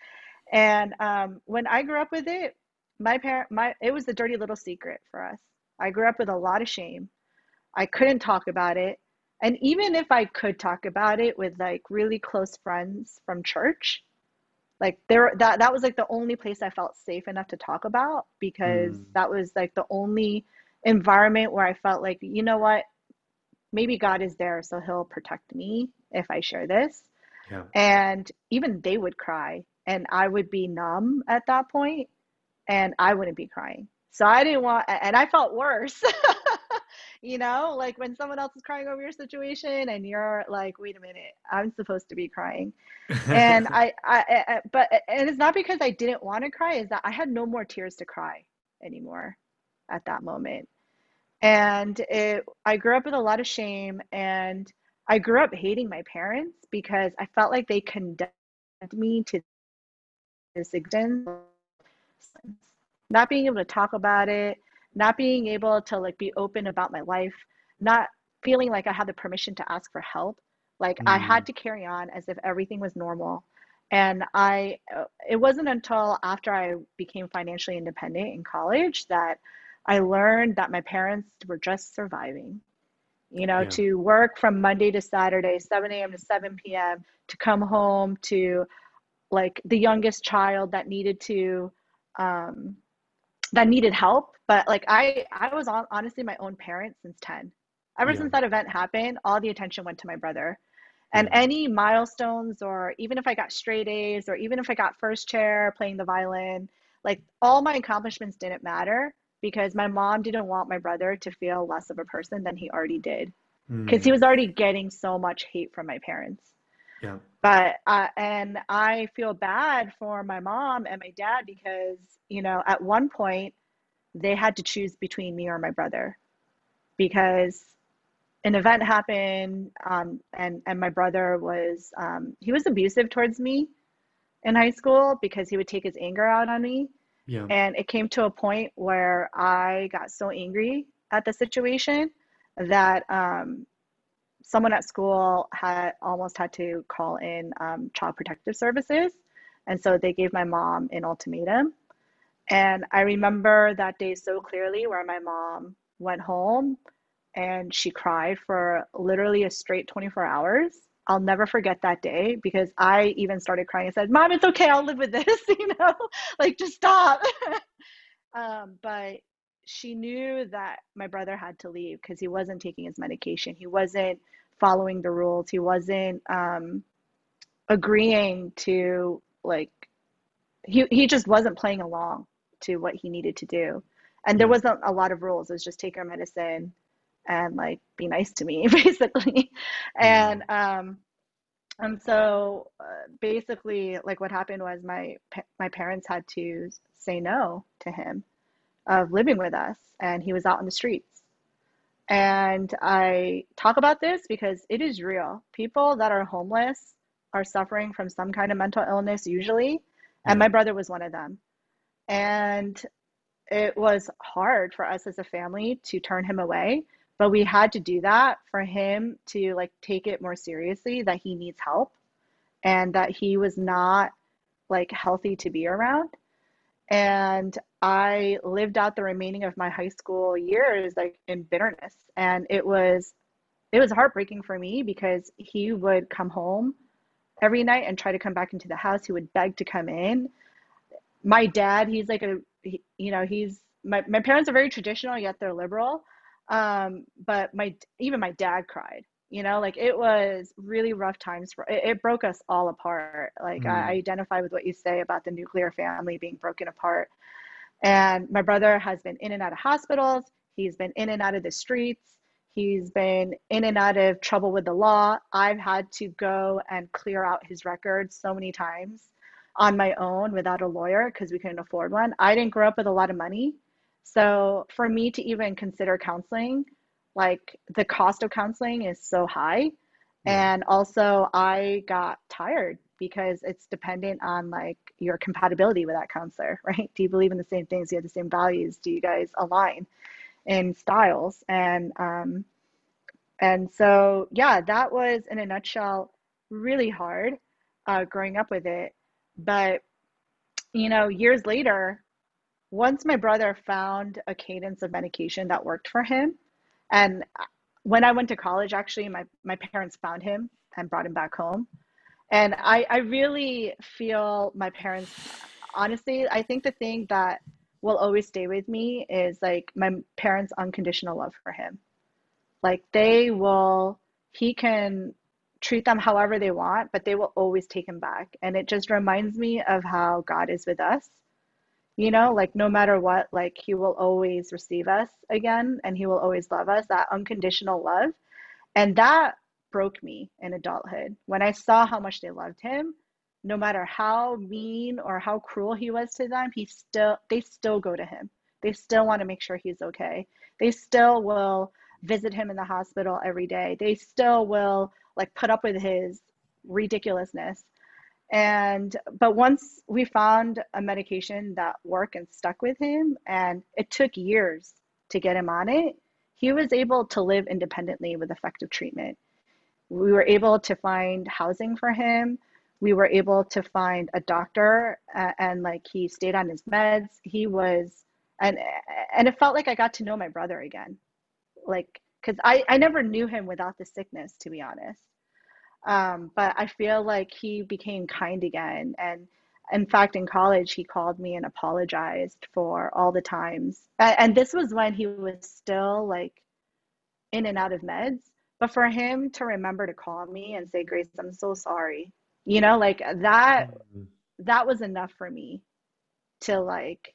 And um, when I grew up with it, my parent, my it was the dirty little secret for us. I grew up with a lot of shame. I couldn't talk about it and even if i could talk about it with like really close friends from church like there that that was like the only place i felt safe enough to talk about because mm. that was like the only environment where i felt like you know what maybe god is there so he'll protect me if i share this yeah. and even they would cry and i would be numb at that point and i wouldn't be crying so i didn't want and i felt worse you know, like when someone else is crying over your situation and you're like, wait a minute, I'm supposed to be crying. and I, I, I, but, and it's not because I didn't want to cry, is that I had no more tears to cry anymore at that moment. And it, I grew up with a lot of shame and I grew up hating my parents because I felt like they condemned me to this existence. Not being able to talk about it, not being able to like be open about my life, not feeling like I had the permission to ask for help. Like mm. I had to carry on as if everything was normal. And I, it wasn't until after I became financially independent in college that I learned that my parents were just surviving. You know, yeah. to work from Monday to Saturday, 7 a.m. to 7 p.m., to come home to like the youngest child that needed to, um, that needed help but like i i was on, honestly my own parent since 10 ever yeah. since that event happened all the attention went to my brother and yeah. any milestones or even if i got straight a's or even if i got first chair playing the violin like all my accomplishments didn't matter because my mom didn't want my brother to feel less of a person than he already did because mm. he was already getting so much hate from my parents
yeah.
But uh, and I feel bad for my mom and my dad because you know at one point they had to choose between me or my brother because an event happened um, and and my brother was um, he was abusive towards me in high school because he would take his anger out on me yeah. and it came to a point where i got so angry at the situation that um, someone at school had almost had to call in um, child protective services and so they gave my mom an ultimatum and I remember that day so clearly where my mom went home and she cried for literally a straight 24 hours. I'll never forget that day because I even started crying and said, Mom, it's okay. I'll live with this, you know, like just stop. um, but she knew that my brother had to leave because he wasn't taking his medication. He wasn't following the rules. He wasn't um, agreeing to like, he, he just wasn't playing along to what he needed to do. And there wasn't a lot of rules. It was just take your medicine and like be nice to me, basically. And um, and so uh, basically, like what happened was my my parents had to say no to him of living with us, and he was out in the streets. And I talk about this because it is real. People that are homeless are suffering from some kind of mental illness usually, and my brother was one of them. And it was hard for us as a family to turn him away, but we had to do that for him to like take it more seriously that he needs help and that he was not like healthy to be around. And I lived out the remaining of my high school years like in bitterness. And it was it was heartbreaking for me because he would come home every night and try to come back into the house. He would beg to come in. My dad, he's like a he, you know, he's my my parents are very traditional yet they're liberal. Um, but my even my dad cried. You know, like it was really rough times for it, it broke us all apart. Like I, I
Mm.
identify with what you say about the nuclear family being broken apart and my brother has been in and out of hospitals. He's been in and out of the streets. He's been in and out of trouble with the law. I've had to go and clear out his records so many times on my own without a lawyer because we couldn't afford one. I didn't grow up with a lot of money. So for me to even consider counseling, like the cost of counseling is so high.
Yeah.
And also, I got tired because it's dependent on like your compatibility with that counselor, right? Do you believe in the same things? Do you have the same values? Do you guys align in styles? And um, and so yeah, that was in a nutshell really hard uh, growing up with it. But you know, years later, once my brother found a cadence of medication that worked for him, and when I went to college, actually, my, my parents found him and brought him back home. And I, I really feel my parents, honestly, I think the thing that will always stay with me is like my parents' unconditional love for him. Like they will, he can treat them however they want, but they will always take him back. And it just reminds me of how God is with us. You know, like no matter what, like he will always receive us again and he will always love us, that unconditional love. And that broke me in adulthood when I saw how much they loved him. No matter how mean or how cruel he was to them, he still they still go to him. They still want to make sure he's okay. They still will visit him in the hospital every day. They still will like put up with his ridiculousness. And but once we found a medication that worked and stuck with him, and it took years to get him on it, he was able to live independently with effective treatment. We were able to find housing for him. We were able to find a doctor, uh, and like he stayed on his meds. He was, and and it felt like I got to know my brother again, like because I I never knew him without the sickness, to be honest. Um, but I feel like he became kind again. And in fact, in college, he called me and apologized for all the times. And, and this was when he was still like in and out of meds. But for him to remember to call me and say, Grace, I'm so sorry, you know, like that,
Mm.
that was enough for me to like,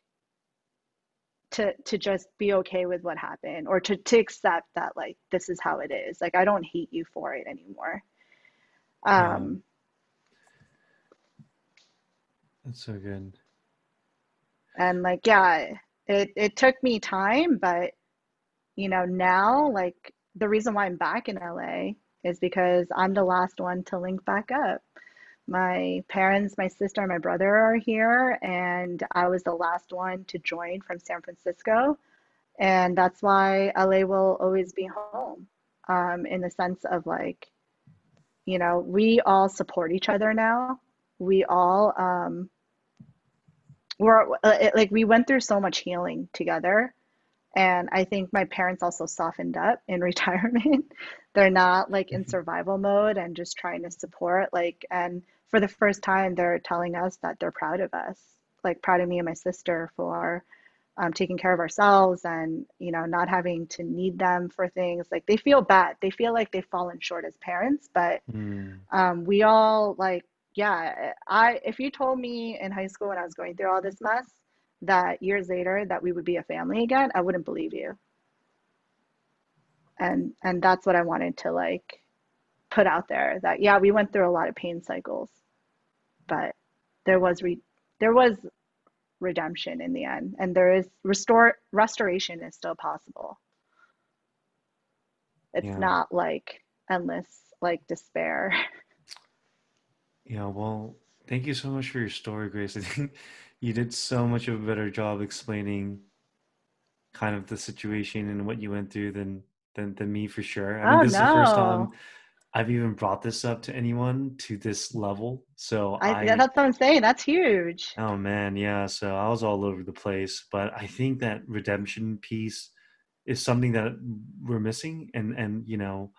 to to just be okay with what happened or to to accept that like this is how it is like i don't hate you for it anymore. Um
That's so good.
and like yeah it it took me time but you know now like the reason why i'm back in la is because i'm the last one to link back up my parents my sister and my brother are here and i was the last one to join from san francisco and that's why la will always be home um, in the sense of like you know we all support each other now. We all um, we're uh, it, like we went through so much healing together. And i think my parents also softened up in retirement. They're not like in survival mode and just trying to support like and for the first time they're telling us that they're proud of us like proud of me and my sister for um, taking care of ourselves and you know not having to need them for things like they feel bad they feel like they've fallen short as parents but
Mm.
um, we all like yeah i if you told me in high school when i was going through all this mess that years later that we would be a family again, I wouldn't believe you. And and that's what I wanted to like put out there that yeah, we went through a lot of pain cycles, but there was re- there was redemption in the end and there is restore restoration is still possible. It's
Yeah.
not like endless like despair.
Yeah, well, thank you so much for your story, Grace. I think you did so much of a better job explaining kind of the situation and what you went through than than than me for sure. I mean,
Oh
this is the first time
no.
I've even brought this up to anyone to this level. So
I yeah,
I,
that's what I'm saying. That's huge.
oh man, yeah, so I was all over the place, but I think that redemption piece is something that we're missing and and you know,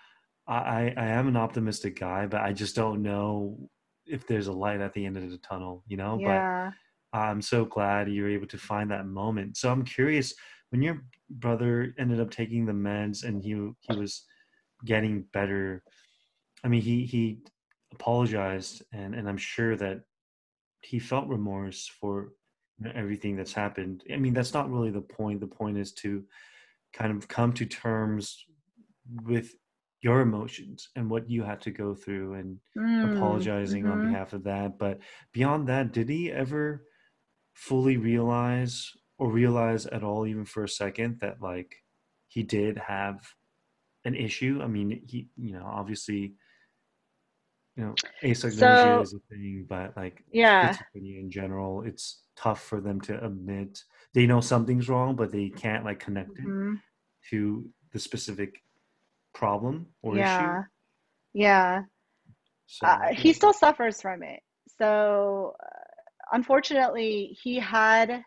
I I am an optimistic guy, but I just don't know if there's a light at the end of the tunnel, you know, but
Yeah.
I'm so glad you were able to find that moment. So I'm curious, when your brother ended up taking the meds and he he was getting better, I mean, he he apologized and and I'm sure that he felt remorse for everything that's happened. I mean, that's not really the point. The point is to kind of come to terms with your emotions and what you had to go through and
Mm,
apologizing on
mm-hmm.
behalf of that. But beyond that, did he ever fully realize or realize at all, even for a second, that like he did have an issue? I mean, he, you know, obviously, you know, asognosia
So
is a thing, but like
yeah.
in general, it's tough for them to admit they know something's wrong, but they can't like connect it
hmm
to the specific problem or issue.
Yeah. Yeah. Uh,
So,
he still suffers from it. So uh, unfortunately, he had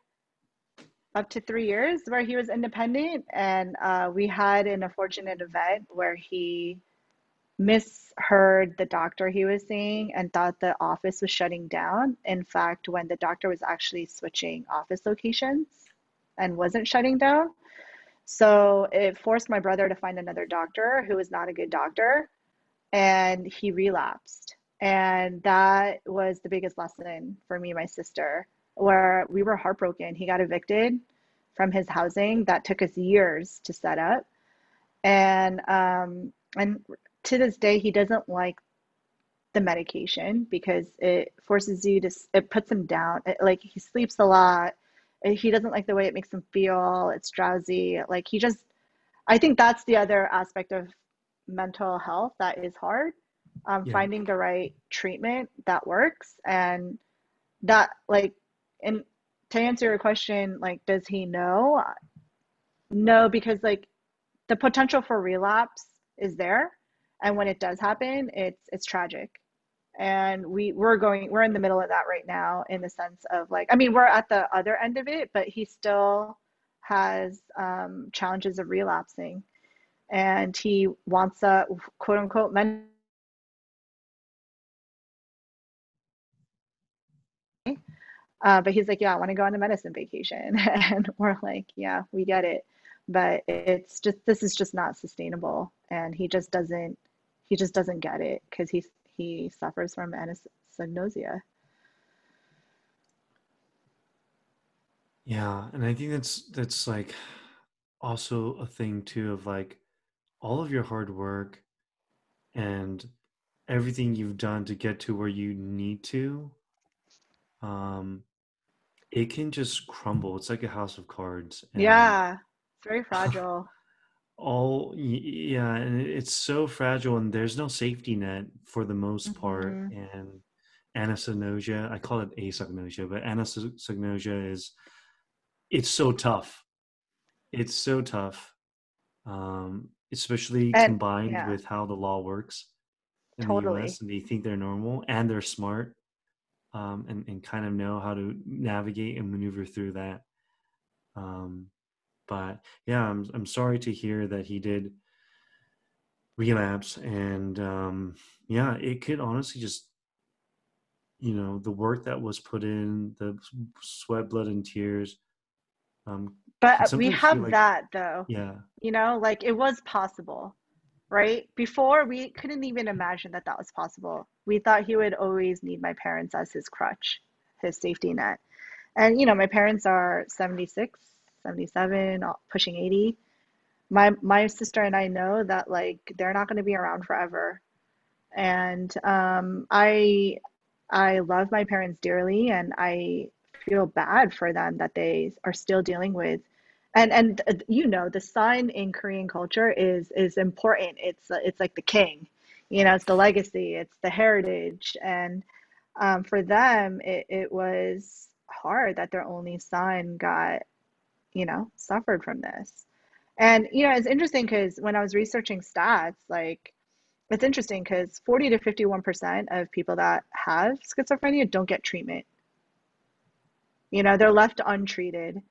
up to three years where he was independent, and uh, we had an unfortunate event where he misheard the doctor he was seeing and thought the office was shutting down. In fact, when the doctor was actually switching office locations and wasn't shutting down. So it forced my brother to find another doctor who was not a good doctor, and he relapsed. And that was the biggest lesson for me and my sister, where we were heartbroken. He got evicted from his housing that took us years to set up. And um, and to this day, he doesn't like the medication because it forces you to, it puts him down. It, like he sleeps a lot. He doesn't like the way it makes him feel. It's drowsy. Like he just, I think that's the other aspect of mental health that is hard. Um,
yeah,
finding the right treatment that works and that like, and to answer your question, like, does he know? No, because like the potential for relapse is there, and when it does happen, it's it's tragic. And we we're going we're in the middle of that right now in the sense of like I mean we're at the other end of it, but he still has um, challenges of relapsing, and he wants a quote unquote mentor. Uh, but he's like, yeah, I want to go on a medicine vacation, and we're like, yeah, we get it, but it's just this is just not sustainable, and he just doesn't he just doesn't get it because he he suffers from anosognosia.
yeah, and I think that's that's like also a thing too of like all of your hard work and everything you've done to get to where you need to um it can just crumble it's like a house of cards and
Yeah, it's very fragile.
All yeah and it's so fragile and there's no safety net for the most part
hmm
and anosognosia i call it asognosia but anosognosia is it's so tough. It's so tough um especially
And
combined
yeah,
with how the law works in the us and they think they're normal and they're smart um, and, and kind of know how to navigate and maneuver through that. Um, but yeah, I'm I'm sorry to hear that he did relapse, and um, yeah, it could honestly just you know the work that was put in, the sweat, blood, and tears, um,
But we have
like
that though,
yeah,
you know, like it was possible, right? Before we couldn't even imagine that that was possible. We thought he would always need my parents as his crutch, his safety net. And, you know, my parents are 76, 77, pushing 80. My, my sister and I know that like they're not going to be around forever. And um, I, I love my parents dearly and I feel bad for them that they are still dealing with and and uh, you know the son in korean culture is is important it's uh, it's like the king you know it's the legacy it's the heritage and um, for them it, it was hard that their only son got you know suffered from this. And you know it's interesting because when i was researching stats like it's interesting because 40 to 51% of people that have schizophrenia don't get treatment. You know they're left untreated.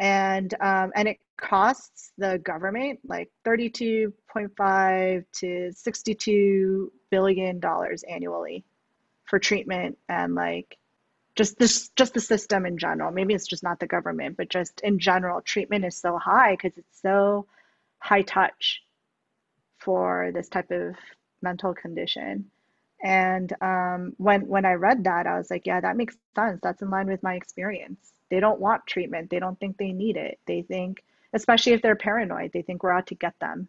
And um, and it costs the government like 32.5 to 62 billion dollars annually for treatment and like just this just the system in general maybe it's just not the government but just in general treatment is so high because it's so high touch for this type of mental condition and um, when when i read that i was like yeah that makes sense that's in line with my experience they don't want treatment. They don't think they need it. They think, especially if they're paranoid, they think we're out to get them.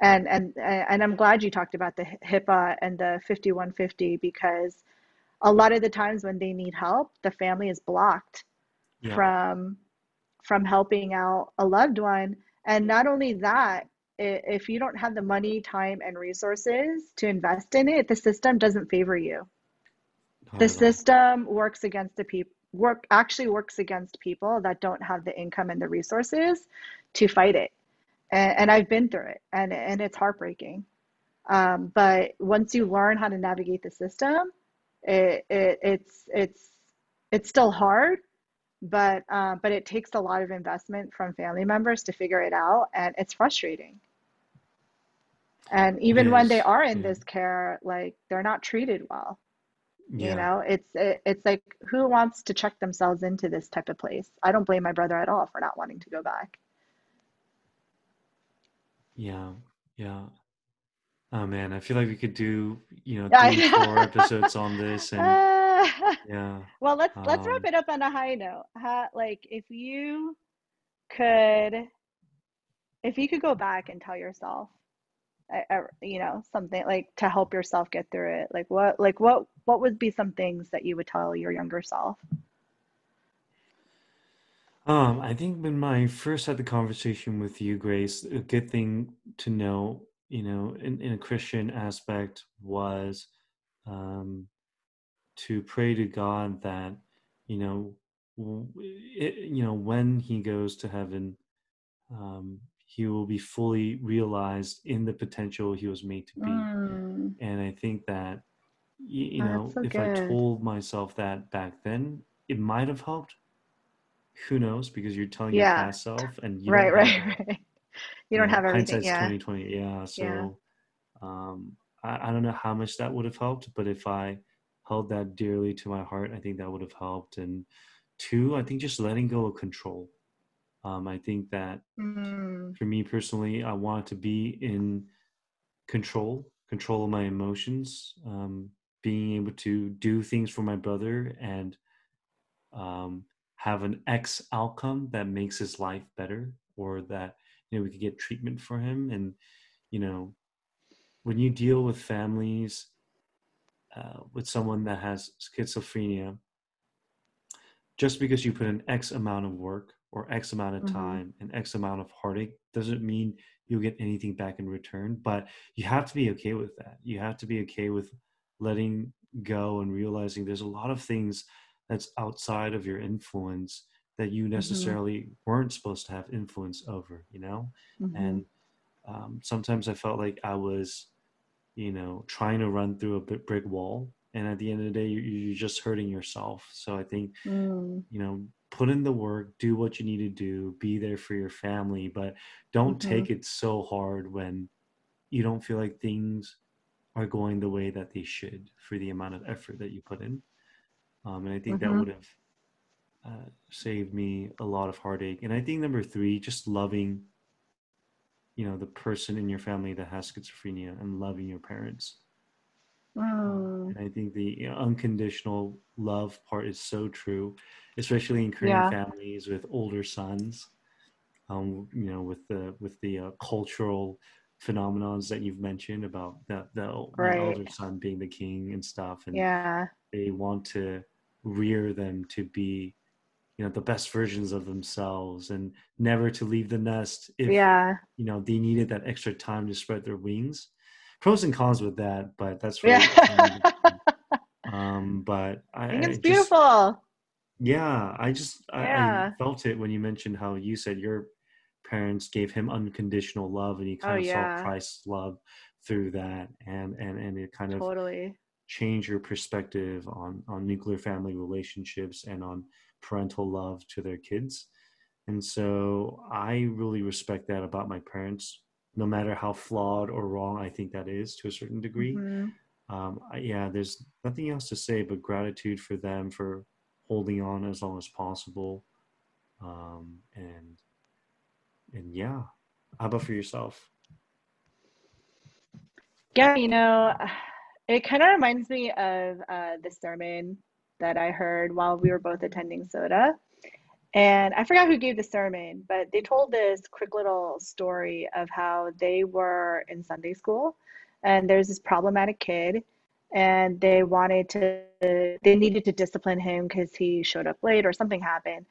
And and and I'm glad you talked about the HIPAA and the 5150 because a lot of the times when they need help, the family is blocked yeah. from from helping out a loved one. And not only that, if you don't have the money, time, and resources to invest in it, the system doesn't favor you the system works against the people work actually works against people that don't have the income and the resources to fight it and, and i've been through it and and it's heartbreaking um, but once you learn how to navigate the system it, it it's it's it's still hard but uh, but it takes a lot of investment from family members to figure it out and it's frustrating. And even when they are in yeah. this care like they're not treated well. Yeah. you know it's it, it's like who wants to check themselves into this type of place? I don't blame my brother at all for not wanting to go back.
Yeah yeah oh man i feel like we could do you know three four episodes on this and uh, yeah
well let's um, let's wrap um, it up on a high note. How, like if you could if you could go back and tell yourself you know something like to help yourself get through it like what like what what would be some things that you would tell your younger self?
Um i think when i first had the conversation with you grace a good thing to know you know in, in a christian aspect was um to pray to god that you know it, you know when he goes to heaven um he will be fully realized in the potential he was made to be. Mm. And I think that, you, you know, so if good. I told myself that back then, it might have helped. Who knows? Because you're telling yeah. your past self, and you
right, right, right. You don't know, have everything.
Yeah. Twenty twenty. Yeah. So, yeah. um, I, I don't know how much that would have helped, but if I held that dearly to my heart, I think that would have helped. And two, I think just letting go of control um, I think that mm. for me personally, I want to be in control, control of my emotions, um, being able to do things for my brother and um, have an X outcome that makes his life better, or that you know we could get treatment for him. And you know, when you deal with families uh, with someone that has schizophrenia, just because you put an X amount of work or X amount of mm-hmm. time mm-hmm. and X amount of heartache doesn't mean you'll get anything back in return. But you have to be okay with that. You have to be okay with letting go and realizing there's a lot of things that's outside of your influence that you mm-hmm. necessarily mm-hmm. weren't supposed to have influence over, you know? Mm-hmm. And um, sometimes I felt like I was, you know, trying to run through a brick wall. And at the end of the day, you're, just hurting yourself. So I think, mm. you know, put in the work, do what you need to do, be there for your family, but don't mm-hmm. take it so hard when you don't feel like things are going the way that they should for the amount of effort that you put in. Um, and I think mm-hmm. that would have uh, saved me a lot of heartache. And I think number three, just loving, you know, the person in your family that has schizophrenia and loving your parents.
Mm,
and I think the you know, unconditional love part is so true, especially in Korean
yeah,
families with older sons. Um, you know, with the with the uh, cultural phenomenons that you've mentioned about the, the
right.
elder son being the king and stuff, and
Yeah,
they want to rear them to be you know the best versions of themselves and never to leave the nest if
yeah,
you know they needed that extra time to spread their wings pros and cons with that but that's for
yeah.
um but
I think
I, I
it's
just
beautiful.
yeah i just I, I
Yeah.
felt it when you mentioned how you said your parents gave him unconditional love and
Oh,
kind of saw christ's love through that and and and it kind of
totally.
change your perspective on on nuclear family relationships and on parental love to their kids. And so i really respect that about my parents. No matter how flawed or wrong i think that is to a certain degree
hmm
um, I, yeah there's nothing else to say but gratitude for them for holding on as long as possible. Um, and and yeah. How about for yourself?
Yeah, you know, it kind of reminds me of uh, the sermon that I heard while we were both attending Soda. And I forgot who gave the sermon, but they told this quick little story of how they were in Sunday school and there's this problematic kid and they wanted to, they needed to discipline him because he showed up late or something happened.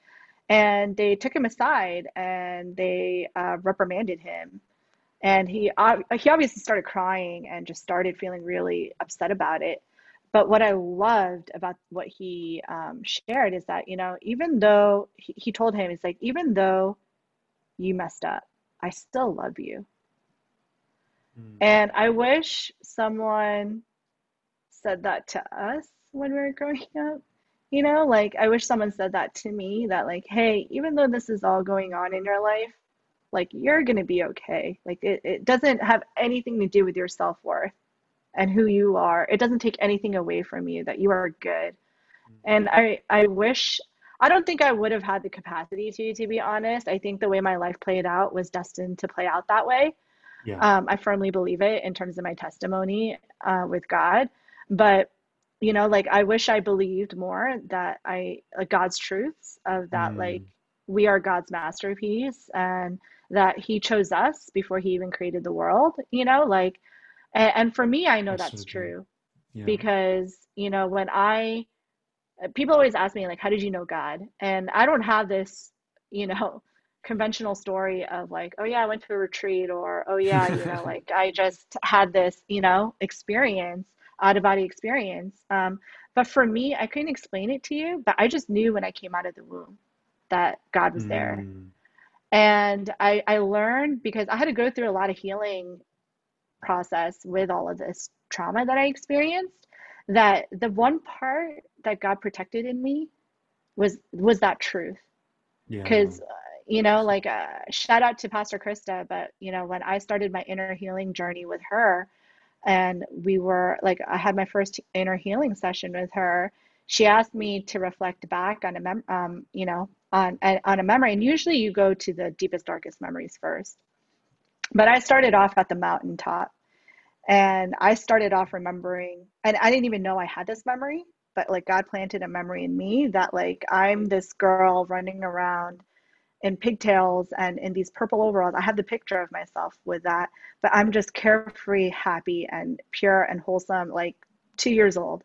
And they took him aside and they uh, reprimanded him. And he, ob- he obviously started crying and just started feeling really upset about it. But what I loved about what he um, shared is that, you know, even though he, he told him, it's like, even though you messed up, I still love you.
Mm,
And I wish someone said that to us when we were growing up. You know, like I wish someone said that to me that, like, hey, even though this is all going on in your life, like you're gonna be okay. Like it, it doesn't have anything to do with your self-worth and who you are. It doesn't take anything away from you that you are good. And I I wish I don't think I would have had the capacity to, to be honest. I think the way my life played out was destined to play out that way.
yeah
Um, I firmly believe it in terms of my testimony uh, with God. But, you know, like I wish I believed more that I, like God's truths of that, like
mm,
we are God's masterpiece and that He chose us before He even created the world, you know, like, and, and for me, I know
that's
that's
good
true
yeah
because, you know, when I, people always ask me, like, how did you know God? And I don't have this, you know, conventional story of like, oh yeah, I went to a retreat, or oh yeah, you know, like I just had this, you know, experience, out of body experience. Um, but for me, I couldn't explain it to you, but I just knew when I came out of the womb that God was there.
mm,
And I, I learned because I had to go through a lot of healing process with all of this trauma that I experienced, that the one part that God protected in me was was that truth.
yeah
Because, you know, like uh, shout out to Pastor Krista, but you know, when I started my inner healing journey with her, and we were like, I had my first inner healing session with her. She asked me to reflect back on a mem, um, you know, on on a memory, and usually you go to the deepest, darkest memories first. But I started off at the mountaintop and I started off remembering, and I didn't even know I had this memory, but like God planted a memory in me that like I'm this girl running around in pigtails and in these purple overalls. I have the picture of myself with that, but I'm just carefree, happy, and pure and wholesome, like two years old.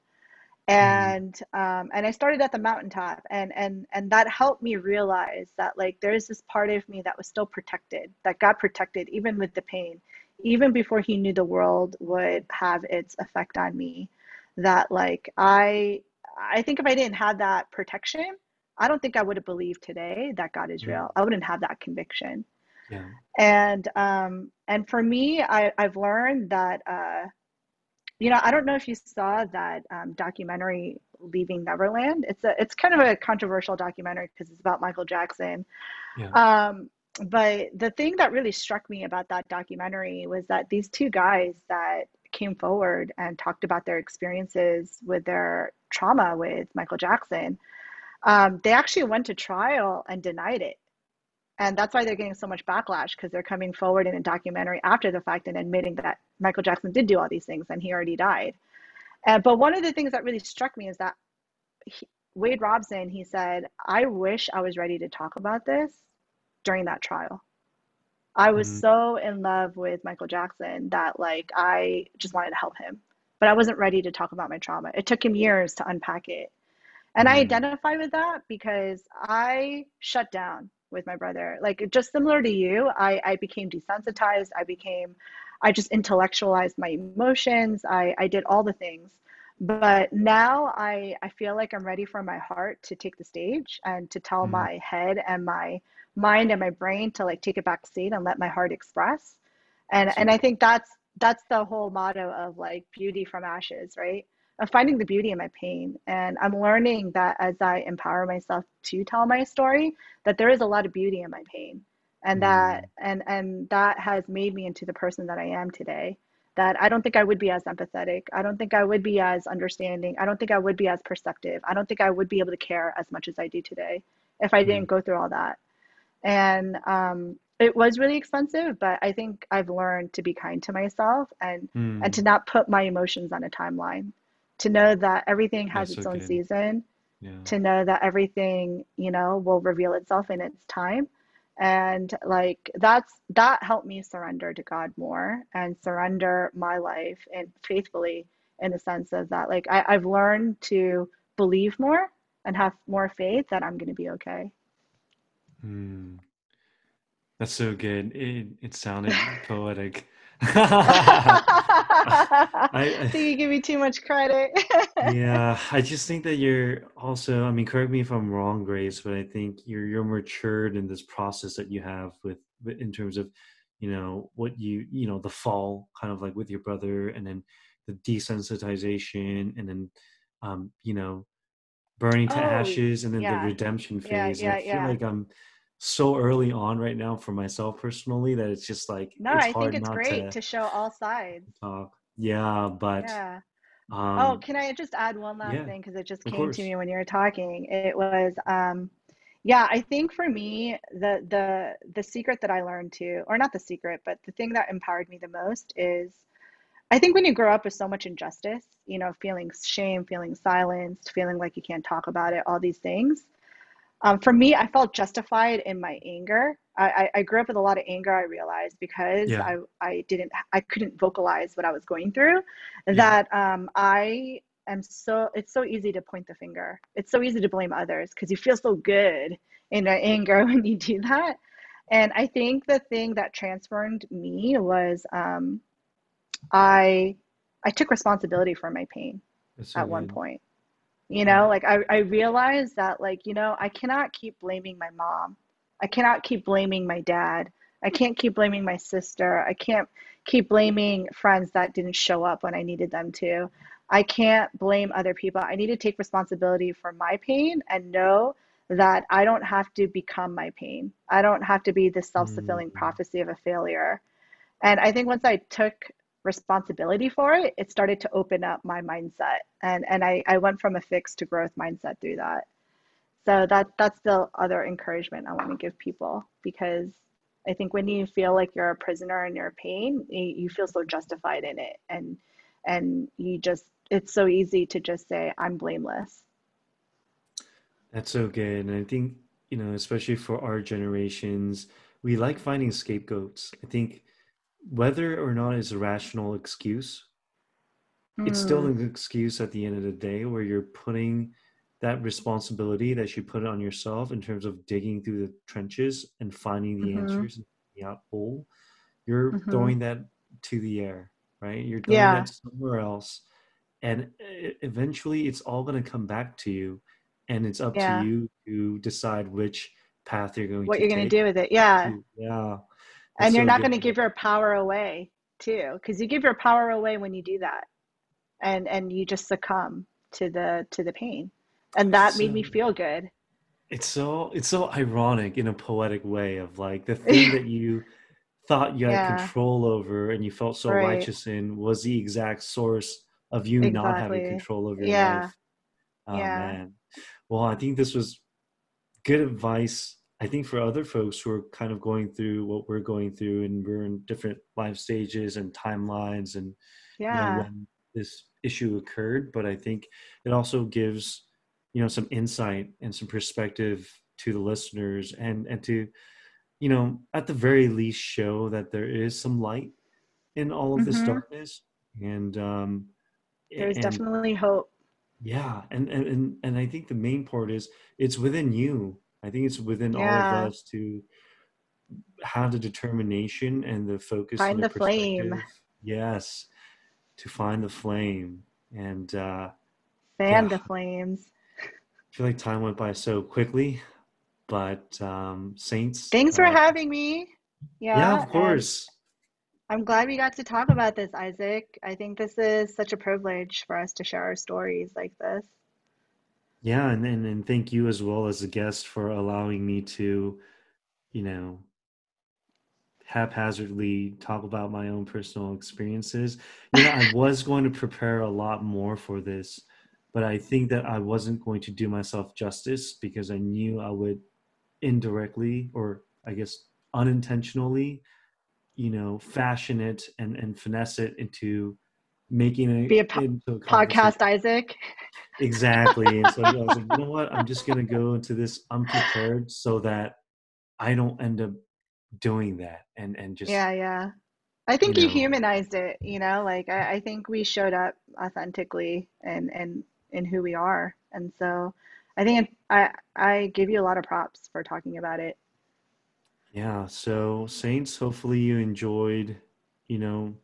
Mm,
And um, and I started at the mountaintop, and and and that helped me realize that like there's this part of me that was still protected, that God protected even with the pain, even before He knew the world would have its effect on me. That like I I think if I didn't have that protection, I don't think I would have believed today that God is
mm,
real. I wouldn't have that conviction.
yeah
And um and for me, I I've learned that uh you know, I don't know if you saw that um, documentary Leaving Neverland. It's a it's kind of a controversial documentary because it's about Michael Jackson.
yeah
Um, but the thing that really struck me about that documentary was that these two guys that came forward and talked about their experiences with their trauma with Michael Jackson, um, they actually went to trial and denied it. And that's why they're getting so much backlash because they're coming forward in a documentary after the fact and admitting that Michael Jackson did do all these things and he already died. Uh, but one of the things that really struck me is that he, Wade Robson, he said, I wish I was ready to talk about this during that trial. I was
Mm,
so in love with Michael Jackson that like I just wanted to help him, but I wasn't ready to talk about my trauma. It took him years to unpack it. And I
mm,
identify with that because I shut down with my brother. Like just similar to you, I, I became desensitized. I became, I just intellectualized my emotions. I, I did all the things. But now I, I feel like I'm ready for my heart to take the stage and to tell
mm.
my head and my mind and my brain to like take a back seat and let my heart express. And and I think that's that's the whole motto of like beauty from ashes, right? Of finding the beauty in my pain. And I'm learning that as I empower myself to tell my story, that there is a lot of beauty in my pain. And that
mm,
and and that has made me into the person that I am today. That I don't think I would be as empathetic. I don't think I would be as understanding. I don't think I would be as perceptive. I don't think I would be able to care as much as I do today if I
mm,
didn't go through all that and um, it was really expensive but i think i've learned to be kind to myself and and to
mm.
not put my emotions on a timeline to know that everything has
That's
its own season
Yeah.
to know that everything you know will reveal itself in its time and like that's that helped me surrender to god more and surrender my life and faithfully in the sense of that like I, i've learned to believe more and have more faith that i'm going to be okay
Mm. That's so good. It it sounded poetic. I,
think you give me too much credit.
Yeah, I just think that you're also, I mean, correct me if I'm wrong, Grace, but I think you're you're matured in this process that you have with, in terms of, you know, what you, you know, the fall kind of like with your brother and then the desensitization and then um, you know, burning to
oh,
ashes and then the
yeah,
redemption
yeah,
phase. I feel
yeah.
like I'm so early on right now for myself personally that it's just like
No, I think it's great
to
to show all sides.
talk. Yeah, but
Yeah. Oh,
um
can I just add one last
yeah,
thing? Because it just came to me when you were talking. It was, um, yeah, I think for me, the the the secret that I learned to or not the secret, but the thing that empowered me the most is I think when you grow up with so much injustice, you know, feeling shame, feeling silenced, feeling like you can't talk about it, all these things, Um, for me, I felt justified in my anger. I, I, I grew up with a lot of anger, I realized, because
Yeah,
I, I didn't, I couldn't vocalize what I was going through.
yeah.
That um, I am so, it's so easy to point the finger. It's so easy to blame others because you feel so good in your anger when you do that. And I think the thing that transformed me was um, I, I took responsibility for my pain
That's so
at one point you know, like I, I realized that, like, you know, I cannot keep blaming my mom. I cannot keep blaming my dad. I can't keep blaming my sister. I can't keep blaming friends that didn't show up when I needed them to. I can't blame other people. I need to take responsibility for my pain and know that I don't have to become my pain. I don't have to be the self-fulfilling
Mm,
prophecy of a failure. And I think once I took responsibility for it, it started to open up my mindset. And and I, I went from a fixed to growth mindset through that. So that that's the other encouragement I want to give people because I think when you feel like you're a prisoner in your pain, you, you feel so justified in it and and you just it's so easy to just say I'm blameless.
that's so good. And I think, you know, especially for our generations, we like finding scapegoats. I think whether or not it's a rational excuse, it's still
Mm,
an excuse at the end of the day where you're putting that responsibility that you put on yourself in terms of digging through the trenches and finding the
mm-hmm,
answers and finding out whole. You're
mm-hmm.
throwing that to the air, right? You're throwing
Yeah,
that somewhere else. And eventually it's all going to come back to you. And it's up to you to decide which path you're going
What
to
you're gonna do with it. Yeah.
To, yeah, that's
And you're
so
not gonna give your power away too, because you give your power away when you do that. and and you just succumb to the to the pain and that made me um, feel good
it's so it's so ironic in a poetic way of like the thing that you thought you had
yeah
control over and you felt so
right
righteous in was the exact source of you not having control of your
yeah
life. Oh
yeah
man. Well, I think this was good advice. I think for other folks who are kind of going through what we're going through and we're in different life stages and timelines and you know
yeah
when this issue occurred, but I think it also gives you know some insight and some perspective to the listeners and and to you know at the very least show that there is some light in all of mm-hmm. this darkness and um
there's and, definitely hope
yeah and, and and and i think the main part is it's within you i think it's within yeah. all of us to have the determination and the focus
find the, the flame
yes to find the flame and uh
fan yeah. the flames
I feel like time went by so quickly, but um, Saints.
Thanks for uh, having me. Yeah,
yeah, of course.
I'm glad we got to talk about this, Isaac. I think this is such a privilege for us to share our stories like this.
Yeah, and, and, and thank you as well as a guest for allowing me to, you know, haphazardly talk about my own personal experiences. You know, I was going to prepare a lot more for this but I think that I wasn't going to do myself justice because I knew I would indirectly or I guess unintentionally, you know, fashion it and, and finesse it into making it
be a, po- into a podcast, Isaac.
Exactly. And so I was like, you know what? I'm just gonna go into this unprepared so that I don't end up doing that and and just
yeah yeah I think you, know, you humanized it, you know, like I, I, think we showed up authentically and and in who we are. And so I think I I give you a lot of props for talking about it.
Yeah. So Saints, hopefully you enjoyed, you know,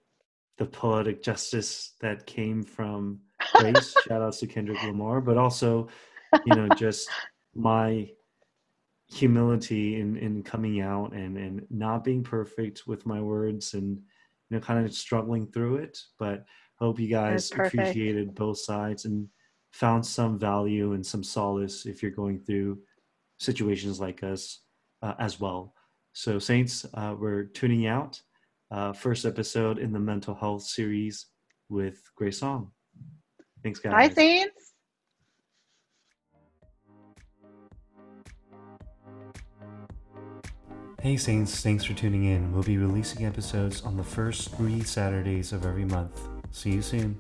the poetic justice that came from Grace. Shout outs to Kendrick Lamar, but also, you know, just my humility in in coming out and and not being perfect with my words and you know kind of struggling through it but hope you guys appreciated both sides and found some value and some solace if you're going through situations like us uh, as well. So, Saints, uh, we're tuning out. Uh, first episode in the mental health series with Grace Song. Thanks, guys.
Bye, Saints.
Hey Saints, thanks for tuning in. We'll be releasing episodes on the first three Saturdays of every month. See you soon.